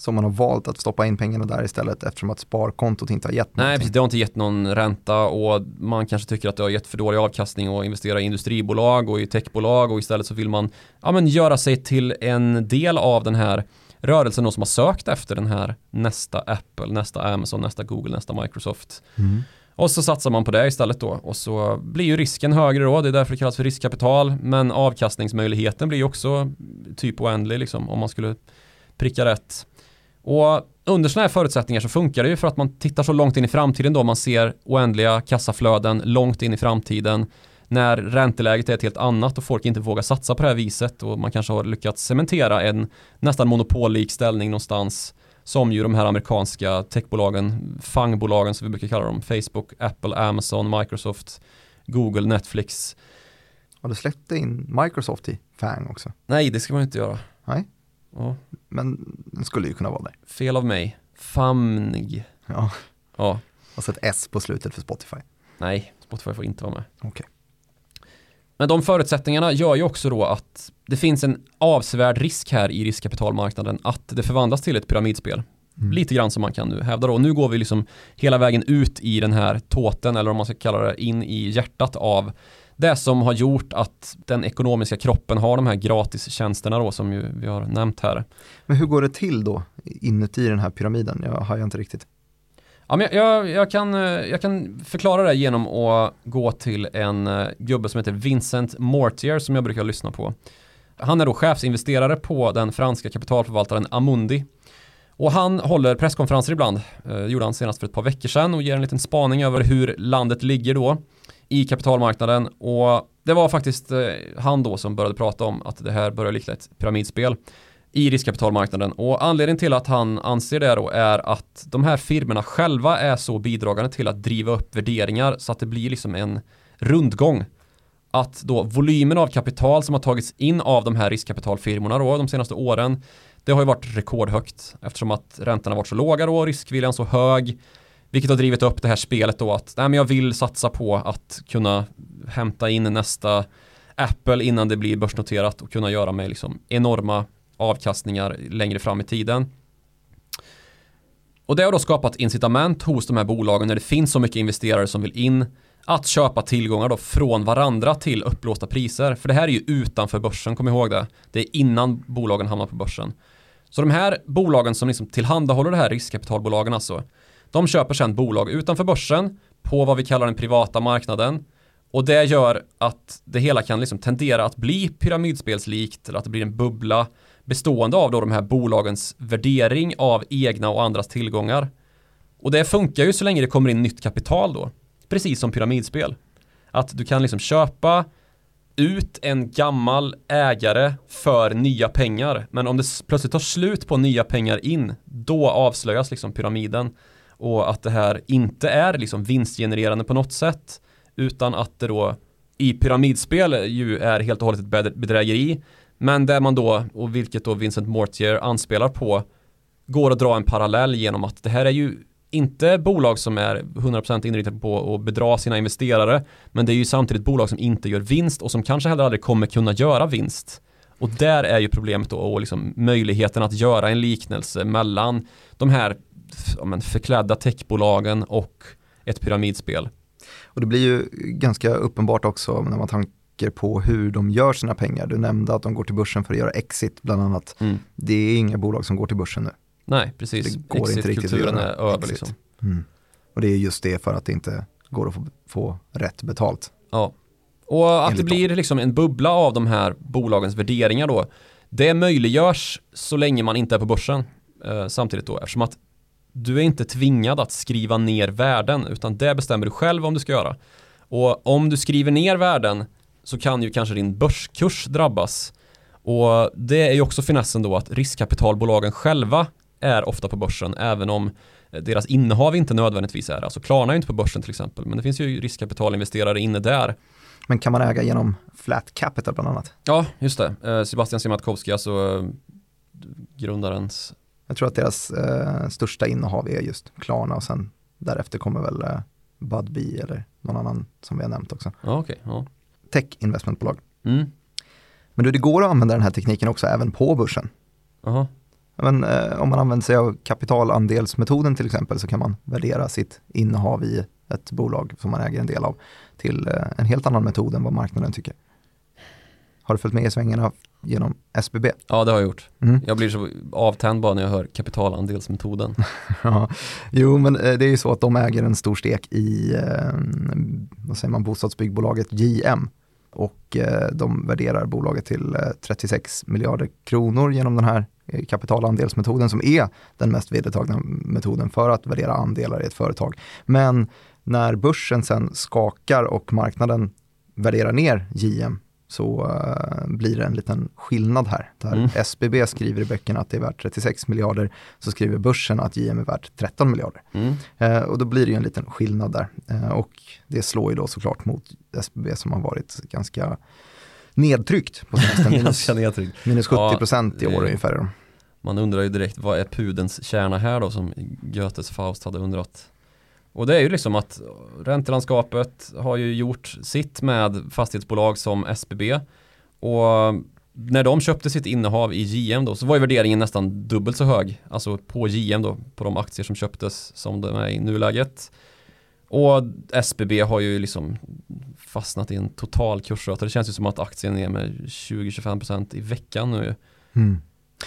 Så man har valt att stoppa in pengarna där istället eftersom att sparkontot inte har gett Nej, någonting. precis, det har inte gett någon ränta och man kanske tycker att det har gett för dålig avkastning att investera i industribolag och i techbolag och istället så vill man ja, men göra sig till en del av den här rörelsen då som har sökt efter den här nästa Apple, nästa Amazon, nästa Google, nästa Microsoft. Mm. Och så satsar man på det istället då och så blir ju risken högre då, det är därför det kallas för riskkapital men avkastningsmöjligheten blir ju också typ oändlig liksom om man skulle pricka rätt. Och under sådana här förutsättningar så funkar det ju för att man tittar så långt in i framtiden då man ser oändliga kassaflöden långt in i framtiden när ränteläget är ett helt annat och folk inte vågar satsa på det här viset och man kanske har lyckats cementera en nästan monopollik ställning någonstans som ju de här amerikanska techbolagen, fangbolagen som vi brukar kalla dem, Facebook, Apple, Amazon, Microsoft, Google, Netflix. Har du släppt in Microsoft i FANG också? Nej, det ska man inte göra. Nej. Ja, Men den skulle ju kunna vara där. fel av mig. Famnig. Ja, Ja, alltså ett S på slutet för Spotify. nej, Spotify får inte vara med. Okej. Men de förutsättningarna gör ju också då att det finns en avsevärd risk här i riskkapitalmarknaden att det förvandlas till ett pyramidspel. Mm. Lite grann som man kan nu hävda då. Nu går vi liksom hela vägen ut i den här tåten eller om man ska kalla det in i hjärtat av det som har gjort att den ekonomiska kroppen har de här gratistjänsterna då som ju vi har nämnt här. Men hur går det till då inuti den här pyramiden? Jag har inte riktigt. Ja, men jag, jag, kan, jag kan förklara det genom att gå till en uh, gubbe som heter Vincent Mortier som jag brukar lyssna på. Han är då chefsinvesterare på den franska kapitalförvaltaren Amundi. Och han håller presskonferenser ibland. Det uh, gjorde han senast för ett par veckor sedan och ger en liten spaning över hur landet ligger då i kapitalmarknaden och det var faktiskt eh, han då som började prata om att det här börjar likna ett pyramidspel i riskkapitalmarknaden och anledningen till att han anser det då är att de här firmorna själva är så bidragande till att driva upp värderingar så att det blir liksom en rundgång. Att då volymen av kapital som har tagits in av de här riskkapitalfirmorna då de senaste åren det har ju varit rekordhögt eftersom att räntorna varit så låga då, riskviljan så hög vilket har drivit upp det här spelet då att nej men jag vill satsa på att kunna hämta in nästa Apple innan det blir börsnoterat och kunna göra mig liksom enorma avkastningar längre fram i tiden. Och det har då skapat incitament hos de här bolagen när det finns så mycket investerare som vill in att köpa tillgångar då från varandra till upplåsta priser. För det här är ju utanför börsen, kom ihåg det. Det är innan bolagen hamnar på börsen. Så de här bolagen som liksom tillhandahåller det här riskkapitalbolagen alltså, de köper sedan bolag utanför börsen på vad vi kallar den privata marknaden och det gör att det hela kan liksom tendera att bli pyramidspelslikt eller att det blir en bubbla bestående av då de här bolagens värdering av egna och andras tillgångar. Och det funkar ju så länge det kommer in nytt kapital då. Precis som pyramidspel. Att du kan liksom köpa ut en gammal ägare för nya pengar. Men om det plötsligt tar slut på nya pengar in, då avslöjas liksom pyramiden. Och att det här inte är liksom vinstgenererande på något sätt. Utan att det då i pyramidspel ju är helt och hållet ett bedrägeri. Men där man då, och vilket då Vincent Mortier anspelar på, går att dra en parallell genom att det här är ju inte bolag som är 100% inriktade på att bedra sina investerare men det är ju samtidigt bolag som inte gör vinst och som kanske heller aldrig kommer kunna göra vinst. Och där är ju problemet då och liksom möjligheten att göra en liknelse mellan de här ja, men, förklädda techbolagen och ett pyramidspel. Och det blir ju ganska uppenbart också när man tänker på hur de gör sina pengar. Du nämnde att de går till börsen för att göra exit bland annat. Mm. Det är inga bolag som går till börsen nu. Nej, precis. Det går inte riktigt att göra är över liksom. Mm. Och det är just det för att det inte går att få, få rätt betalt. Ja. Och att det blir liksom en bubbla av de här bolagens värderingar då. Det möjliggörs så länge man inte är på börsen. Eh, samtidigt då eftersom att du är inte tvingad att skriva ner värden utan det bestämmer du själv om du ska göra. Och om du skriver ner värden så kan ju kanske din börskurs drabbas. Och det är ju också finessen då att riskkapitalbolagen själva är ofta på börsen även om deras innehav inte nödvändigtvis är. Alltså Klarna är inte på börsen till exempel men det finns ju riskkapitalinvesterare inne där. Men kan man äga genom flat capital bland annat? Ja, just det. Eh, Sebastian Siemiatkowski, alltså eh, grundarens jag tror att deras eh, största innehav är just Klarna och sen därefter kommer väl eh, Budbee eller någon annan som vi har nämnt också. Ja, okay, ja. Tech investmentbolag. Mm. Men du, det går att använda den här tekniken också även på börsen. Aha. Men, eh, om man använder sig av kapitalandelsmetoden till exempel så kan man värdera sitt innehav i ett bolag som man äger en del av till eh, en helt annan metod än vad marknaden tycker. Har du följt med i svängarna genom SBB? Ja, det har jag gjort. Mm. Jag blir så avtänd bara när jag hör kapitalandelsmetoden. ja, jo, men eh, det är ju så att de äger en stor stek i eh, vad säger man, bostadsbyggbolaget JM och eh, de värderar bolaget till 36 miljarder kronor genom den här kapitalandelsmetoden som är den mest vedertagna metoden för att värdera andelar i ett företag. Men när börsen sen skakar och marknaden värderar ner JM så uh, blir det en liten skillnad här. Där mm. SBB skriver i böckerna att det är värt 36 miljarder, så skriver börsen att JM är värt 13 miljarder. Mm. Uh, och då blir det ju en liten skillnad där. Uh, och det slår ju då såklart mot SBB som har varit ganska nedtryckt på senaste minus, minus 70 procent ja, i år ungefär. Man undrar ju direkt, vad är pudens kärna här då som Goethes Faust hade undrat? Och det är ju liksom att räntelandskapet har ju gjort sitt med fastighetsbolag som SBB och när de köpte sitt innehav i JM då så var ju värderingen nästan dubbelt så hög. Alltså på JM då, på de aktier som köptes som de är i nuläget. Och SBB har ju liksom fastnat i en total kursröta. Det känns ju som att aktien är med 20-25% i veckan nu. Mm.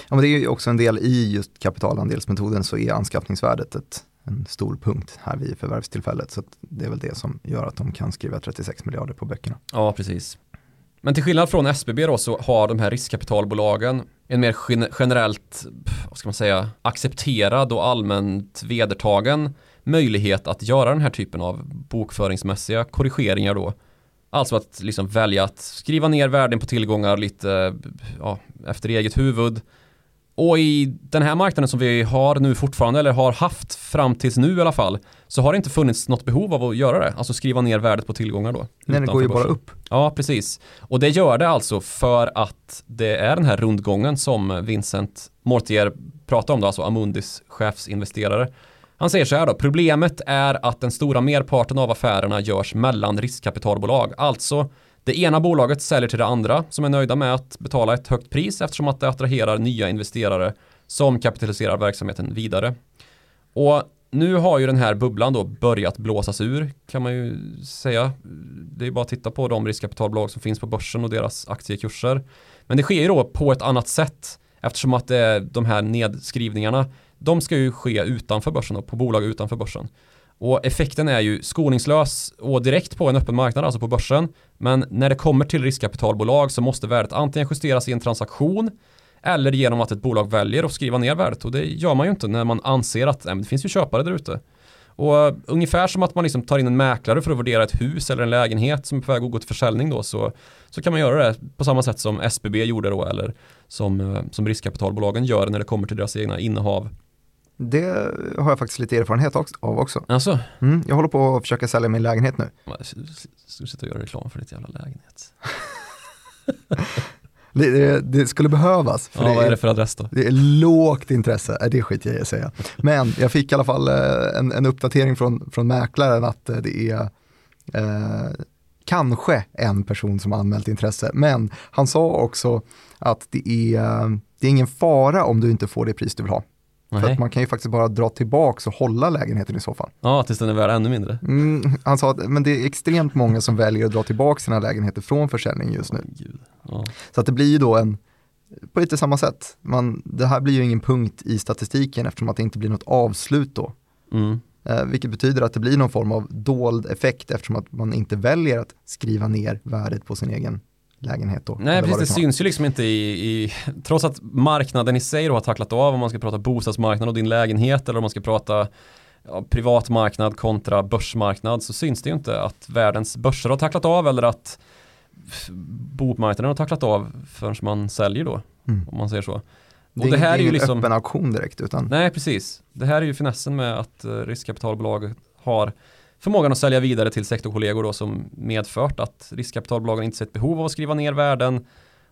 Ja, men det är ju också en del i just kapitalandelsmetoden så är anskaffningsvärdet ett, en stor punkt här vid förvärvstillfället. Så det är väl det som gör att de kan skriva 36 miljarder på böckerna. Ja, precis. Men till skillnad från SBB då så har de här riskkapitalbolagen en mer generellt, vad ska man säga, accepterad och allmänt vedertagen möjlighet att göra den här typen av bokföringsmässiga korrigeringar då. Alltså att liksom välja att skriva ner värden på tillgångar lite ja, efter eget huvud och i den här marknaden som vi har nu fortfarande, eller har haft fram tills nu i alla fall, så har det inte funnits något behov av att göra det. Alltså skriva ner värdet på tillgångar då. Nej, det går ju bara upp. Ja, precis. Och det gör det alltså för att det är den här rundgången som Vincent Mortier pratar om då, alltså Amundis chefsinvesterare. Han säger så här då, problemet är att den stora merparten av affärerna görs mellan riskkapitalbolag, alltså det ena bolaget säljer till det andra som är nöjda med att betala ett högt pris eftersom att det attraherar nya investerare som kapitaliserar verksamheten vidare. Och nu har ju den här bubblan då börjat blåsas ur kan man ju säga. Det är bara att titta på de riskkapitalbolag som finns på börsen och deras aktiekurser. Men det sker ju då på ett annat sätt eftersom att det är de här nedskrivningarna de ska ju ske utanför börsen och på bolag utanför börsen. Och effekten är ju skoningslös och direkt på en öppen marknad, alltså på börsen. Men när det kommer till riskkapitalbolag så måste värdet antingen justeras i en transaktion eller genom att ett bolag väljer att skriva ner värdet och det gör man ju inte när man anser att nej, det finns ju köpare där ute. Och ungefär som att man liksom tar in en mäklare för att värdera ett hus eller en lägenhet som är på väg att gå till försäljning då så, så kan man göra det på samma sätt som SBB gjorde då eller som, eh, som riskkapitalbolagen gör när det kommer till deras egna innehav det har jag faktiskt lite erfarenhet av också. Alltså? Mm, jag håller på att försöka sälja min lägenhet nu. Ska du sitta och göra reklam för ditt jävla lägenhet? det, det, det, skulle behövas. För ja, vad är det för adress då? Det är lågt intresse, är det skit jag i att säga. Men jag fick i alla fall eh, en, en uppdatering från, från mäklaren att eh, det är eh, kanske en person som har anmält intresse. Men han sa också att det är, det är ingen fara om du inte får det pris du vill ha. För att man kan ju faktiskt bara dra tillbaka och hålla lägenheten i så fall. Ja, tills den är värd ännu mindre. Mm, han sa att men det är extremt många som väljer att dra tillbaka sina lägenheter från försäljning just nu. Ja. Så att det blir ju då en, på lite samma sätt, man, det här blir ju ingen punkt i statistiken eftersom att det inte blir något avslut då. Mm. Eh, vilket betyder att det blir någon form av dold effekt eftersom att man inte väljer att skriva ner värdet på sin egen lägenhet då. Nej, precis, det, det syns ju liksom inte i, i, trots att marknaden i sig då har tacklat av om man ska prata bostadsmarknad och din lägenhet eller om man ska prata ja, privatmarknad kontra börsmarknad så syns det ju inte att världens börser har tacklat av eller att bomarknaden har tacklat av förrän man säljer då, mm. om man säger så. Det är, och det här är, ju liksom öppen auktion direkt utan Nej precis, det här är ju finessen med att uh, riskkapitalbolag har förmågan att sälja vidare till sektorkollegor då som medfört att riskkapitalbolagen inte sett behov av att skriva ner värden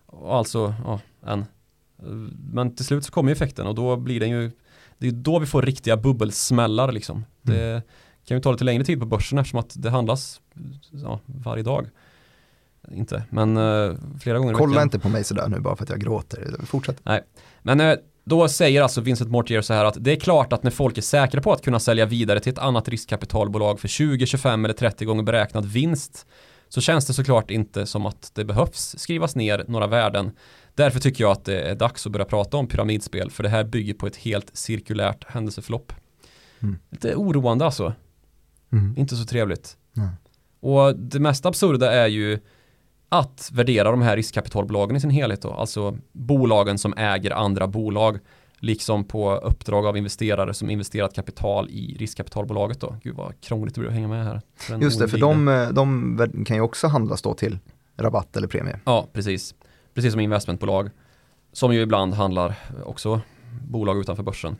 och alltså ja, en. Men till slut så kommer effekten och då blir den ju det är då vi får riktiga bubbelsmällar liksom. Mm. Det kan ju ta lite längre tid på börsen eftersom att det handlas ja, varje dag. Inte, men uh, flera gånger Kolla inte på mig sådär nu bara för att jag gråter. Fortsätt. Nej, men uh, då säger alltså Vincent Mortier så här att det är klart att när folk är säkra på att kunna sälja vidare till ett annat riskkapitalbolag för 20, 25 eller 30 gånger beräknad vinst så känns det såklart inte som att det behövs skrivas ner några värden. Därför tycker jag att det är dags att börja prata om pyramidspel för det här bygger på ett helt cirkulärt händelseförlopp. Mm. Lite oroande alltså. Mm. Inte så trevligt. Mm. Och det mest absurda är ju att värdera de här riskkapitalbolagen i sin helhet då, alltså bolagen som äger andra bolag, liksom på uppdrag av investerare som investerat kapital i riskkapitalbolaget då. Gud vad krångligt det blir att hänga med här. Just det, för de, eh, de kan ju också handlas då till rabatt eller premie. Ja, precis. Precis som investmentbolag, som ju ibland handlar också bolag utanför börsen.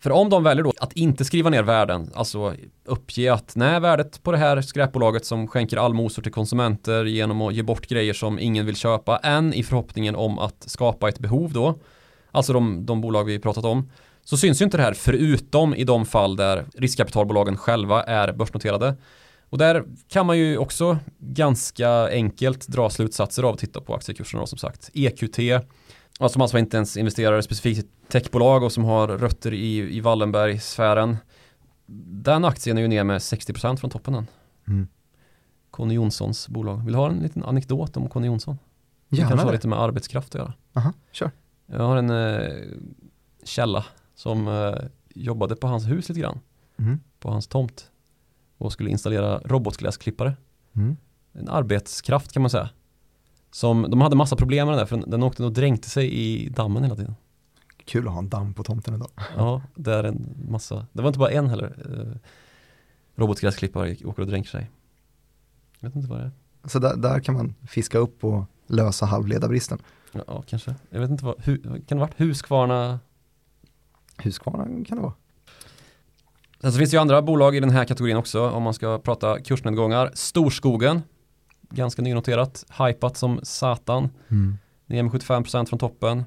För om de väljer då att inte skriva ner värden, alltså uppge att nej, värdet på det här skräpbolaget som skänker allmosor till konsumenter genom att ge bort grejer som ingen vill köpa, än i förhoppningen om att skapa ett behov då, alltså de, de bolag vi pratat om, så syns ju inte det här förutom i de fall där riskkapitalbolagen själva är börsnoterade. Och där kan man ju också ganska enkelt dra slutsatser av att titta på aktiekurserna då, som sagt. EQT, alltså som alltså inte ens investerar specifikt i techbolag och som har rötter i, i Wallenberg-sfären. Den aktien är ju ner med 60% från toppen än. Mm. Conny Jonssons bolag. Vill du ha en liten anekdot om Conny Jonsson? Det Gärna kanske har det. lite med arbetskraft att göra. Aha, kör. Jag har en eh, källa som eh, jobbade på hans hus lite grann, Mm. på hans tomt och skulle installera robotgräsklippare. Mm. En arbetskraft kan man säga. Som, de hade massa problem med den där för den, åkte och dränkte sig i dammen hela tiden. Kul att ha en damm på tomten idag. Ja, det är en massa, det var inte bara en heller. Eh, robotgräsklippare åker och dränker sig. Jag vet inte vad det är. Så där, där kan man fiska upp och lösa halvledarbristen. Ja, kanske. Jag vet inte vad, hu, kan det ha varit Husqvarna? Huskvarna kan det vara. Sen så finns det ju andra bolag i den här kategorin också om man ska prata kursnedgångar. Storskogen, ganska nynoterat, hypat som satan, ner med 75% från toppen.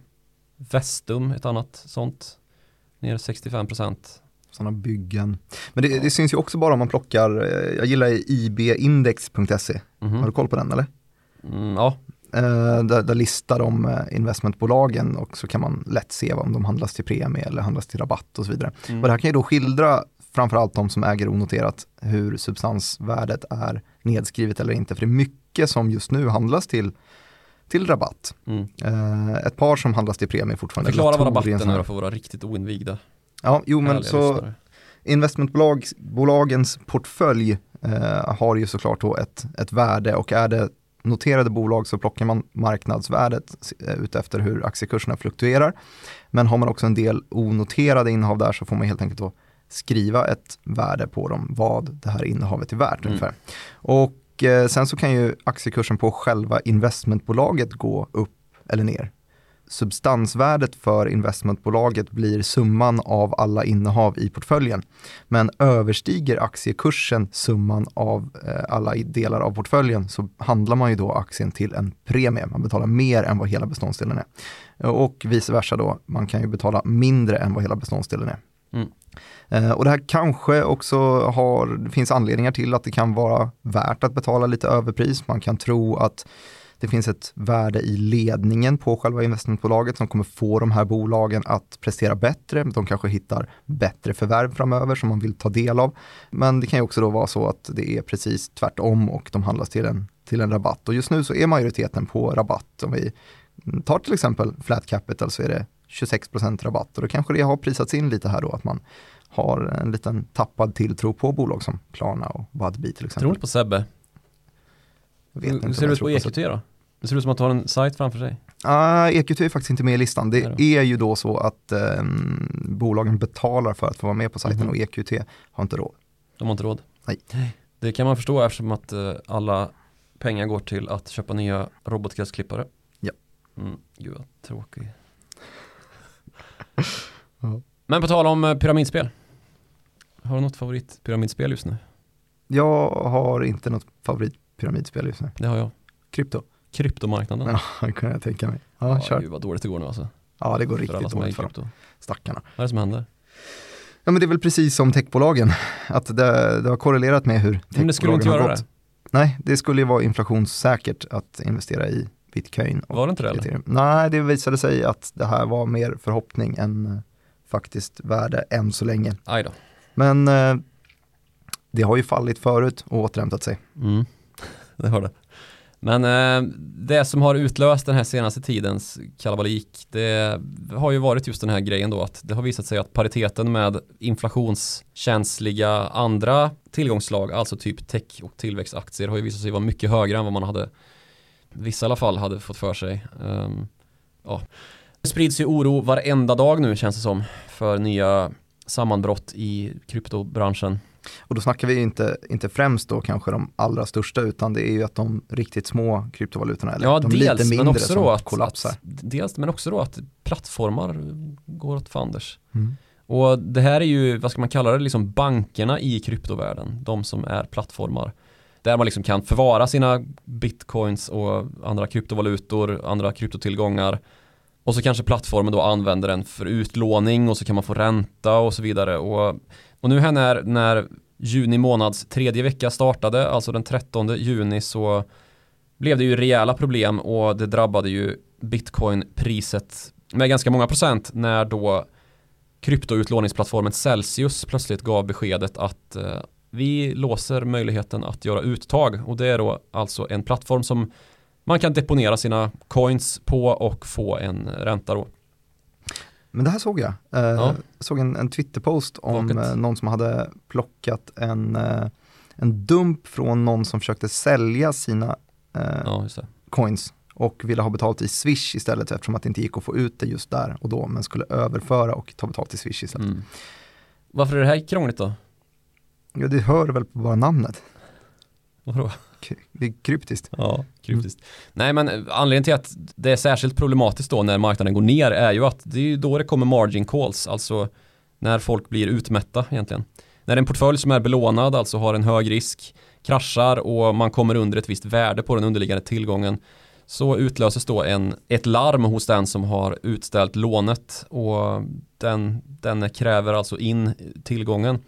Vestum, ett annat sånt, ner 65%. Sådana byggen. Men det, det syns ju också bara om man plockar, eh, jag gillar ibindex.se. Mhm. Har du koll på den eller? Mm, ja, Eh, där, där listar de eh, investmentbolagen och så kan man lätt se om de handlas till premie eller handlas till rabatt och så vidare. Mm. Och det här kan ju då skildra framförallt de som äger onoterat hur substansvärdet är nedskrivet eller inte. För det är mycket som just nu handlas till, till rabatt. Mm. Eh, ett par som handlas till premie fortfarande. Förklara vad rabatten är för våra riktigt oinvigda. Ja, jo men så lyssnare. investmentbolagens portfölj eh, har ju såklart då ett, ett värde och är det noterade bolag så plockar man marknadsvärdet eh, utefter hur aktiekurserna fluktuerar. Men har man också en del onoterade innehav där så får man helt enkelt då skriva ett värde på dem, vad det här innehavet är värt Mm. ungefär. Och eh, sen så kan ju aktiekursen på själva investmentbolaget gå upp eller ner. Substansvärdet för investmentbolaget blir summan av alla innehav i portföljen. Men överstiger aktiekursen summan av eh, alla delar av portföljen så handlar man ju då aktien till en premie. Man betalar mer än vad hela beståndsdelen är. Och vice versa då, man kan ju betala mindre än vad hela beståndsdelen är. Mm. Eh, och det här kanske också har, det finns anledningar till att det kan vara värt att betala lite överpris. Man kan tro att det finns ett värde i ledningen på själva investmentbolaget som kommer få de här bolagen att prestera bättre. De kanske hittar bättre förvärv framöver som man vill ta del av. Men det kan ju också då vara så att det är precis tvärtom och de handlas till en, till en rabatt. Och just nu så är majoriteten på rabatt. Om vi tar till exempel Flat Capital så är det 26% rabatt och då kanske det har prisats in lite här då att man har en liten tappad tilltro på bolag som Klarna och Budbee till exempel. Tror inte på Sebbe. Jag vet Hur inte ser det ut på EQT då? Det ser ut som att du har en sajt framför sig. Ah, EQT är faktiskt inte med i listan. Det är ju då så att ehm, bolagen betalar för att få vara med på sajten Mhm. och EQT har inte råd. De har inte råd. Nej. Det kan man förstå eftersom att eh, alla pengar går till att köpa nya robotgräsklippare. Ja. Mm, gud vad tråkig. Ja. Men på tal om eh, pyramidspel. Har du något favoritpyramidspel just nu? Jag har inte något favoritpyramidspel just nu. Det har jag. Krypto. Kryptomarknaden. Ja, det kan jag tänka mig. Ja, Ja, kör. gud vad dåligt det går nu alltså. Ja, det går För riktigt dåligt för dem. Stackarna. Vad är det som händer? Ja, men det är väl precis som techbolagen. Att det, det har korrelerat med hur Men det skulle techbolagen inte har göra gått. det. Nej, det skulle ju vara inflationssäkert att investera i bitcoin. Och Var det inte det eller? Nej, det visade sig att det här var mer förhoppning än eh, faktiskt värde än så länge. Aj då. Men eh, det har ju fallit förut och återhämtat sig. Mm. det har det. Men eh, det som har utlöst den här senaste tidens kalabalik det har ju varit just den här grejen då att det har visat sig att pariteten med inflationskänsliga andra tillgångsslag, alltså typ tech och tillväxtaktier har ju visat sig vara mycket högre än vad man hade, vissa i alla fall hade fått för sig. Um, ja. Det sprids ju oro varenda dag nu känns det som för nya sammanbrott i kryptobranschen. Och då snackar vi ju inte, inte främst då kanske de allra största utan det är ju att de riktigt små kryptovalutorna eller Ja, de dels, lite mindre men också som att, kollapsar. att, dels, men också då att plattformar går åt fanders. Mm. Och det här är ju, vad ska man kalla det, liksom bankerna i kryptovärlden, de som är plattformar. Där man liksom kan förvara sina bitcoins och andra kryptovalutor, andra kryptotillgångar. Och så kanske plattformen då använder den för utlåning och så kan man få ränta och så vidare. Och, och nu här när, när juni månads tredje vecka startade, alltså den 13 juni så blev det ju rejäla problem och det drabbade ju bitcoinpriset med ganska många procent när då kryptoutlåningsplattformen Celsius plötsligt gav beskedet att eh, vi låser möjligheten att göra uttag och det är då alltså en plattform som man kan deponera sina coins på och få en ränta då. Men det här såg jag. Eh, ja. såg en, en Twitterpost om eh, någon som hade plockat en, eh, en dump från någon som försökte sälja sina eh, ja, coins och ville ha betalt i Swish istället eftersom att det inte gick att få ut det just där och då men skulle överföra och ta betalt i Swish istället. Mm. Varför är det här krångligt då? Ja, det hör väl på bara namnet. Vadå? Det är kryptiskt. Ja, kryptiskt. Mm. Nej, men anledningen till att det är särskilt problematiskt då när marknaden går ner är ju att det är då det kommer margin calls, alltså när folk blir utmätta egentligen. När en portfölj som är belånad, alltså har en hög risk, kraschar och man kommer under ett visst värde på den underliggande tillgången så utlöses då en, ett larm hos den som har utställt lånet och den, den kräver alltså in tillgången.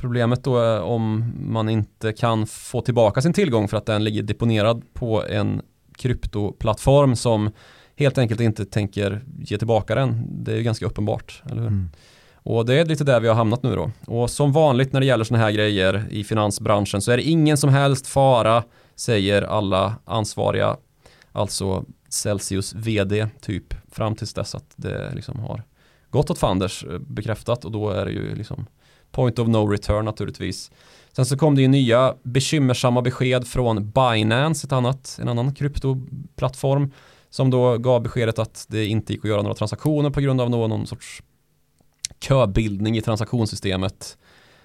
Problemet då är om man inte kan få tillbaka sin tillgång för att den ligger deponerad på en kryptoplattform som helt enkelt inte tänker ge tillbaka den. Det är ju ganska uppenbart, eller hur? Mm. Och det är lite där vi har hamnat nu då. Och som vanligt när det gäller sådana här grejer i finansbranschen så är det ingen som helst fara, säger alla ansvariga, alltså Celsius vd typ, fram tills dess att det liksom har gått åt fanders eh, bekräftat och då är det ju liksom point of no return naturligtvis. Sen så kom det ju nya bekymmersamma besked från Binance, ett annat, en annan kryptoplattform som då gav beskedet att det inte gick att göra några transaktioner på grund av någon, någon sorts köbildning i transaktionssystemet.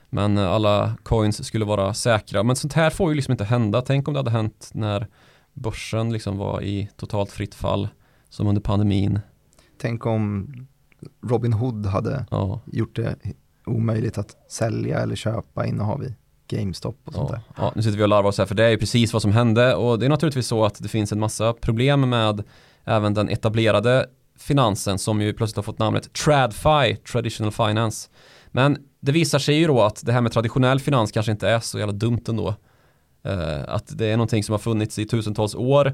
Men alla coins skulle vara säkra. Men sånt här får ju liksom inte hända. Tänk om det hade hänt när börsen liksom var i totalt fritt fall som under pandemin. Tänk om Robin Hood hade ja. gjort det omöjligt att sälja eller köpa innehav i GameStop och sånt ja, där. Ja, nu sitter vi och larvar oss här för det är ju precis vad som hände och det är naturligtvis så att det finns en massa problem med även den etablerade finansen som ju plötsligt har fått namnet TradFi, Traditional Finance. Men det visar sig ju då att det här med traditionell finans kanske inte är så jävla dumt ändå. Uh, att det är någonting som har funnits i tusentals år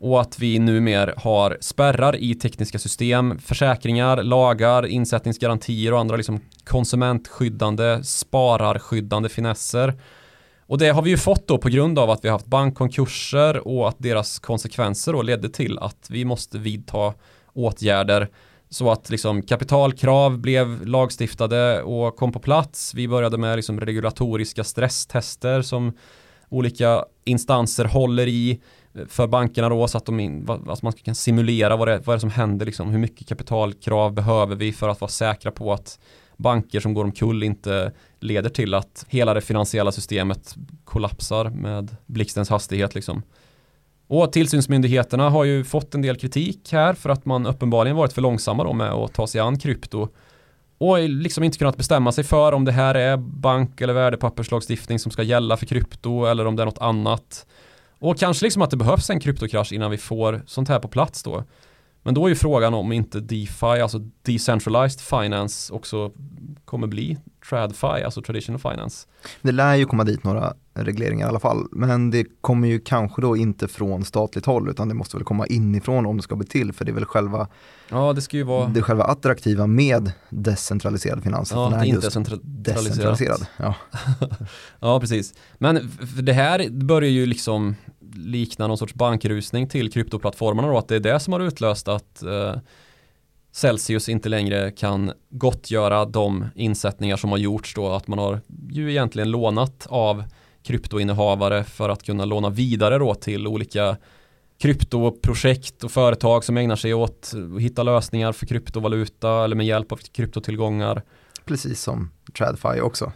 och att vi numera har spärrar i tekniska system, försäkringar, lagar, insättningsgarantier och andra liksom konsumentskyddande, spararskyddande finesser. Och det har vi ju fått då på grund av att vi har haft bankkonkurser och att deras konsekvenser då ledde till att vi måste vidta åtgärder så att liksom kapitalkrav blev lagstiftade och kom på plats. Vi började med liksom regulatoriska stresstester som olika instanser håller i för bankerna då så att de in, alltså man kan simulera vad det, vad det är som händer liksom. Hur mycket kapitalkrav behöver vi för att vara säkra på att banker som går omkull inte leder till att hela det finansiella systemet kollapsar med blixtens hastighet liksom. Och tillsynsmyndigheterna har ju fått en del kritik här för att man uppenbarligen varit för långsamma då med att ta sig an krypto och liksom inte kunnat bestämma sig för om det här är bank eller värdepapperslagstiftning som ska gälla för krypto eller om det är något annat. Och kanske liksom att det behövs en kryptokrasch innan vi får sånt här på plats då. Men då är ju frågan om inte DeFi, alltså Decentralized Finance, också kommer bli TradFi, alltså Traditional Finance. Det lär ju komma dit några regleringar i alla fall, men det kommer ju kanske då inte från statligt håll, utan det måste väl komma inifrån om det ska bli till, för det är väl själva Ja, det ska ju vara Det själva attraktiva med decentraliserad finans. Ja, att det inte är centraliserat. decentraliserad. Ja. ja, precis. Men det här börjar ju liksom likna någon sorts bankrusning till kryptoplattformarna då, att det är det som har utlöst att eh, Celsius inte längre kan gottgöra de insättningar som har gjorts då, att man har ju egentligen lånat av kryptoinnehavare för att kunna låna vidare då till olika kryptoprojekt och företag som ägnar sig åt att hitta lösningar för kryptovaluta eller med hjälp av kryptotillgångar. Precis som TradFi också.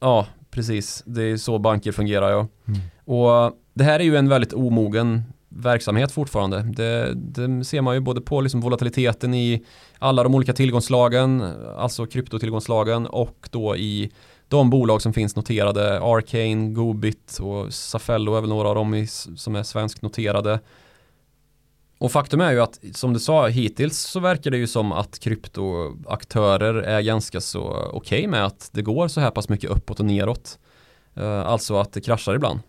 Ja, precis. Det är så banker fungerar ja. Mm. Och det här är ju en väldigt omogen verksamhet fortfarande. Det, det, ser man ju både på liksom volatiliteten i alla de olika tillgångslagen, alltså kryptotillgångslagen och då i de bolag som finns noterade, Arcane, Gobit och Safello är väl några av dem i, som är svenskt noterade. Och faktum är ju att som du sa hittills så verkar det ju som att kryptoaktörer är ganska så okej okay med att det går så här pass mycket uppåt och neråt. Eh, alltså att det kraschar ibland.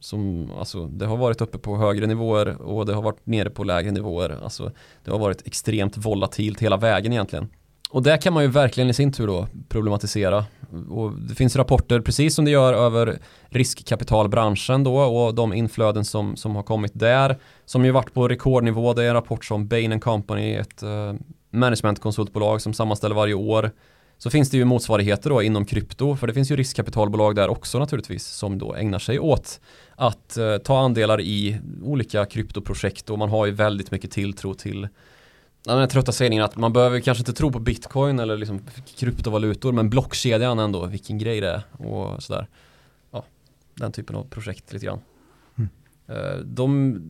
Som, alltså, det har varit uppe på högre nivåer och det har varit nere på lägre nivåer. Alltså, det har varit extremt volatilt hela vägen egentligen. Och det kan man ju verkligen i sin tur då problematisera. Och det finns rapporter, precis som det gör över riskkapitalbranschen då och de inflöden som, som har kommit där. Som ju varit på rekordnivå. Det är en rapport som Bain Company, ett eh, uh, managementkonsultbolag som sammanställer varje år. Så finns det ju motsvarigheter då inom krypto, för det finns ju riskkapitalbolag där också naturligtvis som då ägnar sig åt att uh, ta andelar i olika kryptoprojekt och man har ju väldigt mycket tilltro till den här trötta sägningen att man behöver kanske inte tro på bitcoin eller liksom kryptovalutor men blockkedjan ändå, vilken grej det är och sådär. Ja, den typen av projekt lite grann. Mm. Uh, de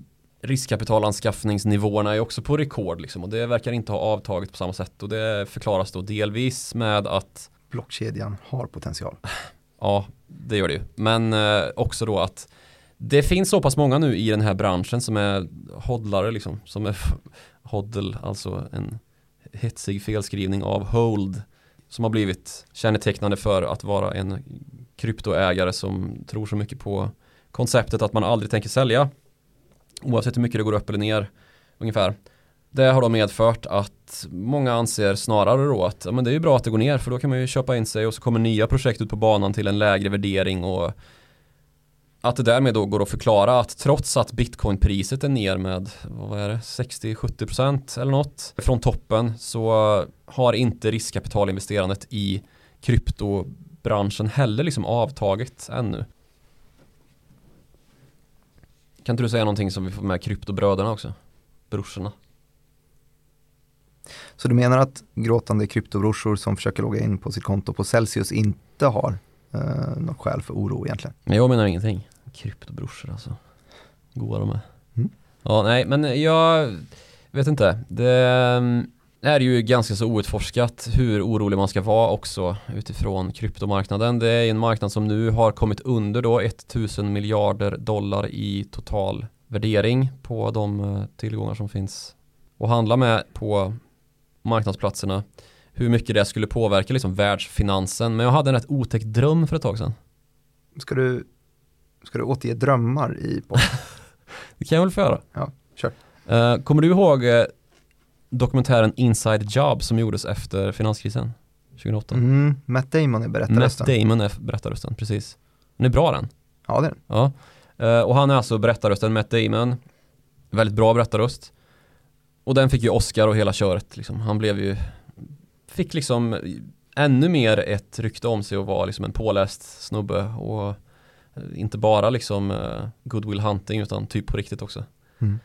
riskkapitalanskaffningsnivåerna är också på rekord liksom. Och det verkar inte ha avtagit på samma sätt. Och det förklaras då delvis med att blockkedjan har potential. Ja, det gör det ju. Men eh, också då att det finns så pass många nu i den här branschen som är hodlare liksom, som är hodl, alltså en hetsig felskrivning av hold. Som har blivit kännetecknande för att vara en kryptoägare som tror så mycket på konceptet att man aldrig tänker sälja Oavsett hur mycket det går upp eller ner ungefär. Det har då medfört att många anser snarare då att ja, men det är ju bra att det går ner för då kan man ju köpa in sig och så kommer nya projekt ut på banan till en lägre värdering och att det därmed då går att förklara att trots att bitcoinpriset är ner med vad är det 60-70% eller något från toppen så har inte riskkapitalinvesterandet i kryptobranschen heller liksom avtagit ännu. Kan inte du säga någonting som vi får med kryptobröderna också? Brorsorna. Så du menar att gråtande kryptobrorsor som försöker logga in på sitt konto på Celsius inte har eh, något skäl för oro egentligen? Nej, jag menar ingenting. Kryptobrorsor alltså. Goa de är. Mm. Ja, nej, men jag vet inte. Det, är ju ganska så outforskat hur orolig man ska vara också utifrån kryptomarknaden. Det är en marknad som nu har kommit under då 1000 miljarder dollar i total värdering på de eh, tillgångar som finns och handla med på marknadsplatserna. Hur mycket det skulle påverka liksom världsfinansen. Men jag hade en rätt otäck dröm för ett tag sedan. Ska du, ska du återge drömmar i podden? det kan jag väl få göra. Ja, kör. Uh, kommer du ihåg uh, dokumentären Inside Job som gjordes efter finanskrisen 2008. Mm, Matt Damon är berättarrösten. Matt Damon är berättarrösten, precis. Den är bra den. Ja, det är den. Ja. Uh, och han är alltså berättarrösten, Matt Damon. Väldigt bra berättarröst. Och den fick ju Oscar och hela köret liksom. Han blev ju, fick liksom ännu mer ett rykte om sig att vara liksom en påläst snubbe och eh, inte bara liksom uh, goodwill hunting utan typ på riktigt också. Mm.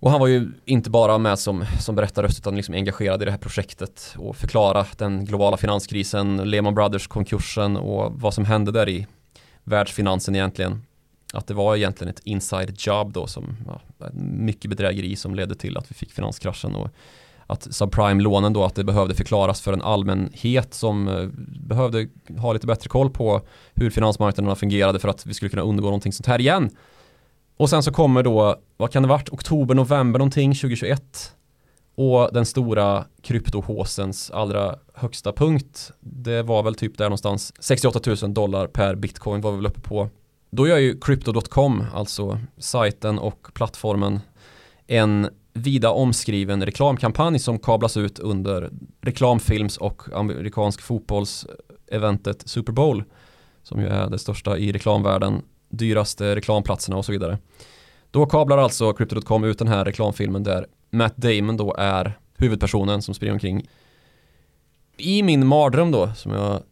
Och han var ju inte bara med som, som berättarröst utan liksom engagerad i det här projektet och förklara den globala finanskrisen, Lehman Brothers-konkursen och vad som hände där i världsfinansen egentligen. Att det var egentligen ett inside job då som, ja, mycket bedrägeri som ledde till att vi fick finanskraschen och att subprime-lånen då att det behövde förklaras för en allmänhet som eh, behövde ha lite bättre koll på hur finansmarknaderna fungerade för att vi skulle kunna undgå någonting sånt här igen. Och sen så kommer då, vad kan det varit, oktober, november någonting 2021. Och den stora kryptohåsens allra högsta punkt, det var väl typ där någonstans 68 000 dollar per bitcoin var vi väl uppe på. Då gör ju crypto.com, alltså sajten och plattformen, en vida omskriven reklamkampanj som kablas ut under reklamfilms och amerikansk fotbollseventet Super Bowl som ju är det största i reklamvärlden dyraste reklamplatserna och så vidare. Då kablar alltså Crypto.com ut den här reklamfilmen där Matt Damon då är huvudpersonen som springer omkring. I min mardröm då, som jag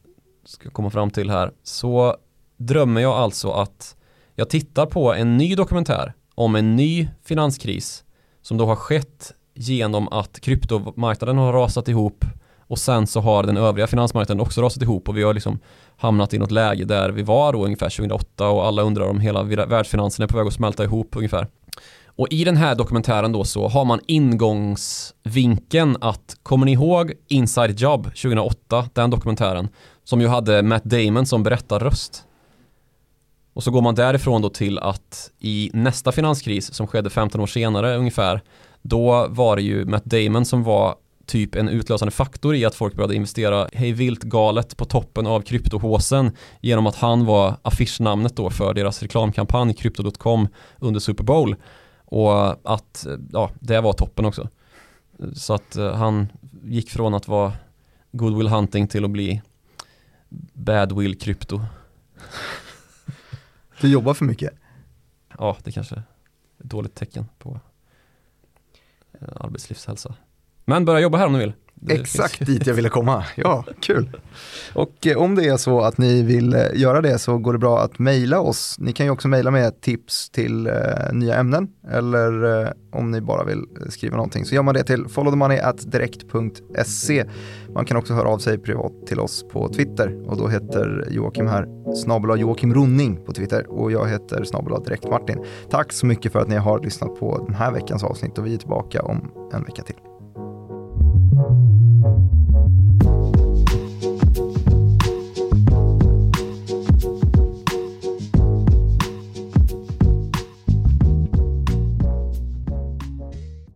ska komma fram till här, så drömmer jag alltså att jag tittar på en ny dokumentär om en ny finanskris som då har skett genom att kryptomarknaden har rasat ihop och sen så har den övriga finansmarknaden också rasat ihop och vi har liksom hamnat i något läge där vi var då ungefär 2008 och alla undrar om hela världsfinansen är på väg att smälta ihop ungefär. Och i den här dokumentären då så har man ingångsvinkeln att, kommer ni ihåg Inside Job 2008, den dokumentären, som ju hade Matt Damon som berättarröst? Och så går man därifrån då till att i nästa finanskris som skedde 15 år senare ungefär, då var det ju Matt Damon som var typ en utlösande faktor i att folk började investera hej vilt galet på toppen av kryptohåsen genom att han var affischnamnet då för deras reklamkampanj Crypto.com under Super Bowl och att ja, det var toppen också. Så att uh, han gick från att vara Goodwill Hunting till att bli Badwill Crypto. Du jobbar för mycket? Ja, det kanske är ett dåligt tecken på uh, arbetslivshälsa. Men börja jobba här om du vill. Det Exakt finns... dit jag ville komma. Ja, kul. Och eh, om det är så att ni vill eh, göra det så går det bra att mejla oss. Ni kan ju också mejla med tips till eh, nya ämnen eller eh, om ni bara vill eh, skriva någonting så gör man det till followthemoney.direkt.se. Man kan också höra av sig privat till oss på Twitter och då heter Joakim här snabel Joakim Ronning på Twitter och jag heter snabel direkt Martin. Tack så mycket för att ni har lyssnat på den här veckans avsnitt och vi är tillbaka om en vecka till. you.